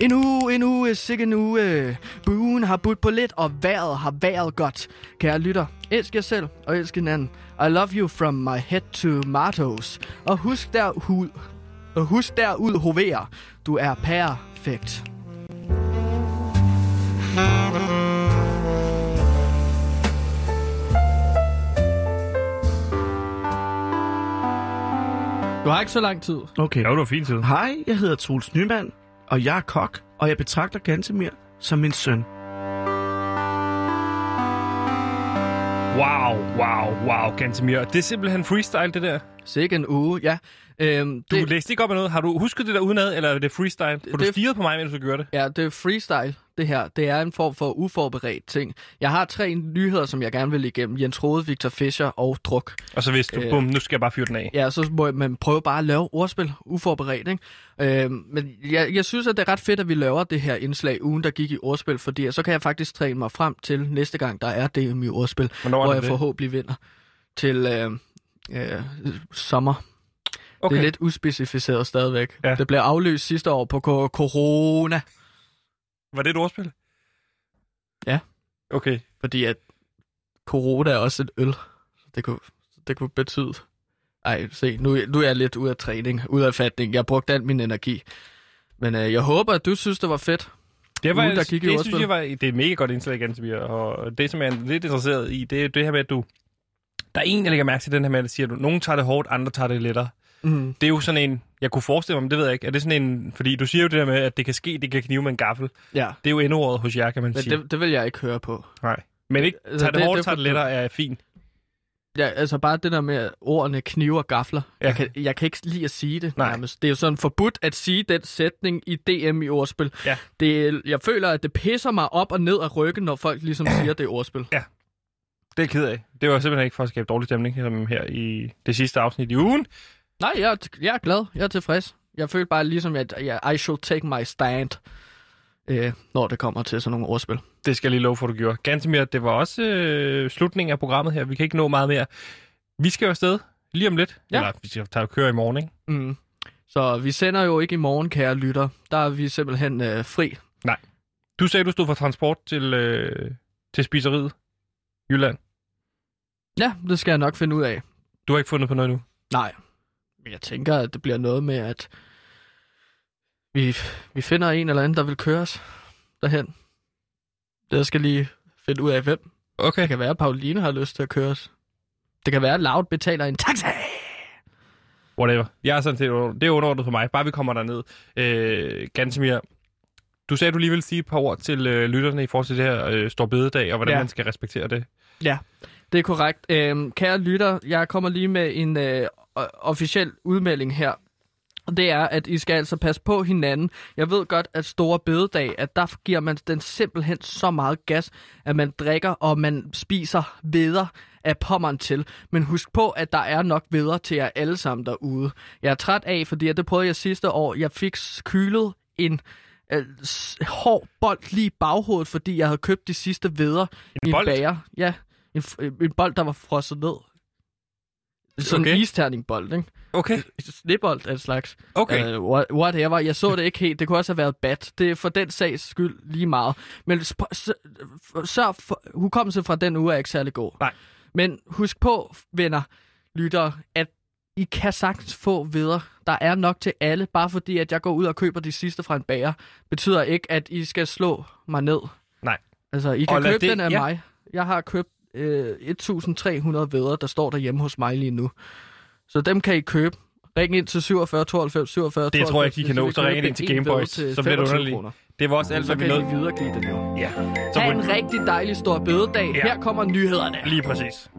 En uge, en uge, sikke en uge. Buen har budt på lidt, og vejret har været godt. Kære lytter, elsk jer selv og elsk hinanden. I love you from my head to tomatoes. Og husk derud, og husk derud hovere. Du er perfekt. Du har ikke så lang tid. Okay. Ja, det var fint tid. Hej, jeg hedder Troels Nyman, og jeg er kok, og jeg betragter Gantemir som min søn. Wow, wow, wow, Gantemir. Det er simpelthen freestyle, det der. Sikke en uge, ja. Øhm, Du det, læste ikke op af noget. Har du husket det der udenad, eller er det freestyle? For du det- stirrede på mig, mens du gjorde det. Ja, det er freestyle, det her. Det er en form for uforberedt ting. Jeg har tre nyheder, som jeg gerne vil igennem. Jens Rode, Victor Fischer og Druk. Og så vidste du, Øh. bum, nu skal jeg bare fyre den af. Ja, så må man prøve bare at lave ordspil uforberedt, ikke? Øhm, men jeg, jeg synes, at det er ret fedt, at vi laver det her indslag ugen, der gik i ordspil, fordi så kan jeg faktisk træne mig frem til næste gang, der er DM i ordspil, Hvornår hvor det jeg det? forhåbentlig vinder til øh, øh, sommer. Okay. Det er lidt uspecificeret stadigvæk. Ja. Det blev afløst sidste år på ko- corona. Var det et ordspil? Ja. Okay. Fordi at corona er også et øl. Det kunne, det kunne betyde... Ej, se, nu, nu er jeg lidt ude af træning, ude af fatning. Jeg brugte al min energi. Men øh, jeg håber, at du synes, det var fedt. Det, var, Ugen, der gik det ordspil. synes jeg var, det er et mega godt indslag, Gantemir. Og det, som jeg er lidt interesseret i, det er det her med, at du... Der er en, jeg lægger mærke til den her med, at siger, at nogen tager det hårdt, andre tager det lettere. Mm. Det er jo sådan en, jeg kunne forestille mig, men det ved jeg ikke. Er det sådan en, fordi du siger jo det der med, at det kan ske, det kan knive med en gaffel. Ja, Det er jo endeordet hos jer, kan man men sige. det, det vil jeg ikke høre på. Nej. Men ikke, Altså, tager det, det- hårdt, det- tager det lettere, er fint. Ja, altså bare det der med at ordene kniver gafler. Ja. Ja. Jeg, kan, jeg kan ikke lide at sige det Nej. nærmest. Det er jo sådan forbudt at sige den sætning i DM i ordspil. Ja. Det, jeg føler, at det pisser mig op og ned af ryggen, når folk ligesom siger, det er ordspil. Det er jeg ked af. Det var simpelthen ikke for at skabe dårlig stemning som her i det sidste afsnit i ugen. Nej, jeg, er- jeg er glad. Jeg er tilfreds. Jeg føler bare ligesom, at jeg, I should take my stand, øh, når det kommer til sådan nogle ordspil. Det skal jeg lige love for, du gjorde. Gantemir, det var også øh, slutningen af programmet her. Vi kan ikke nå meget mere. Vi skal jo afsted lige om lidt. Ja. Eller vi skal tage og køre i morgen, ikke? Mm. Så vi sender jo ikke i morgen, kære lytter. Der er vi simpelthen øh, fri. Du sagde, du stod for transport til, øh, til spiseriet Jylland. Ja, det skal jeg nok finde ud af. Du har ikke fundet på noget nu? Nej. Men jeg tænker, at det bliver noget med, at vi, vi finder en eller anden, der vil køre os derhen. Jeg skal lige finde ud af, hvem. Okay. Det kan være, at Pauline har lyst til at køre os. Det kan være, at Loud betaler en taxa. Whatever. Jeg er sådan set, det er underordnet for mig. Bare vi kommer derned. Øh, Gantemir, du sagde, du lige ville sige et par ord til øh, lytterne i forhold til det her øh, Stor Bededag, og hvordan Ja. man skal respektere det. Det er korrekt. Øhm, kære lytter, jeg kommer lige med en øh, officiel udmelding her. Og det er, at I skal altså passe på hinanden. Jeg ved godt, at store bededag, at der giver man den simpelthen så meget gas, at man drikker og man spiser veder af pommeren til. Men husk på, at der er nok veder til jer alle sammen derude. Jeg er træt af, fordi det prøvede jeg sidste år. Jeg fik kylet en øh, hård bold lige i baghovedet, fordi jeg havde købt de sidste veder En i bold? en bager. Ja, en, en bold, der var frosset ned. Sådan Okay. en isterningbold, ikke? Okay. Snebold af en slags. Okay. Uh, whatever. Jeg så det ikke helt. Det kunne også have været bat. Det er for den sags skyld lige meget. Men sørg for, hukommelse fra den uge er ikke særlig god. Nej. Men husk på, venner, lytter, at I kan sagtens få videre. Der er nok til alle. Bare fordi, at jeg går ud og køber de sidste fra en bager, betyder ikke, at I skal slå mig ned. Nej. Altså, I kan Og købe det- den af ja. mig. Jeg har købt øh, 1.300 vædder, der står derhjemme hos mig lige nu. Så dem kan I købe Ring ind til 47 92 47 Det tror jeg ikke, de kan nå. Så ring ind til Gameboys. Så bliver det 25 underligt. kroner. Det var også alt, Så hvad vi kan nåede. I videregive det jo. Ja. Så Ha' en rigtig dejlig stor bødedag. Ja. Her kommer nyhederne. Lige præcis.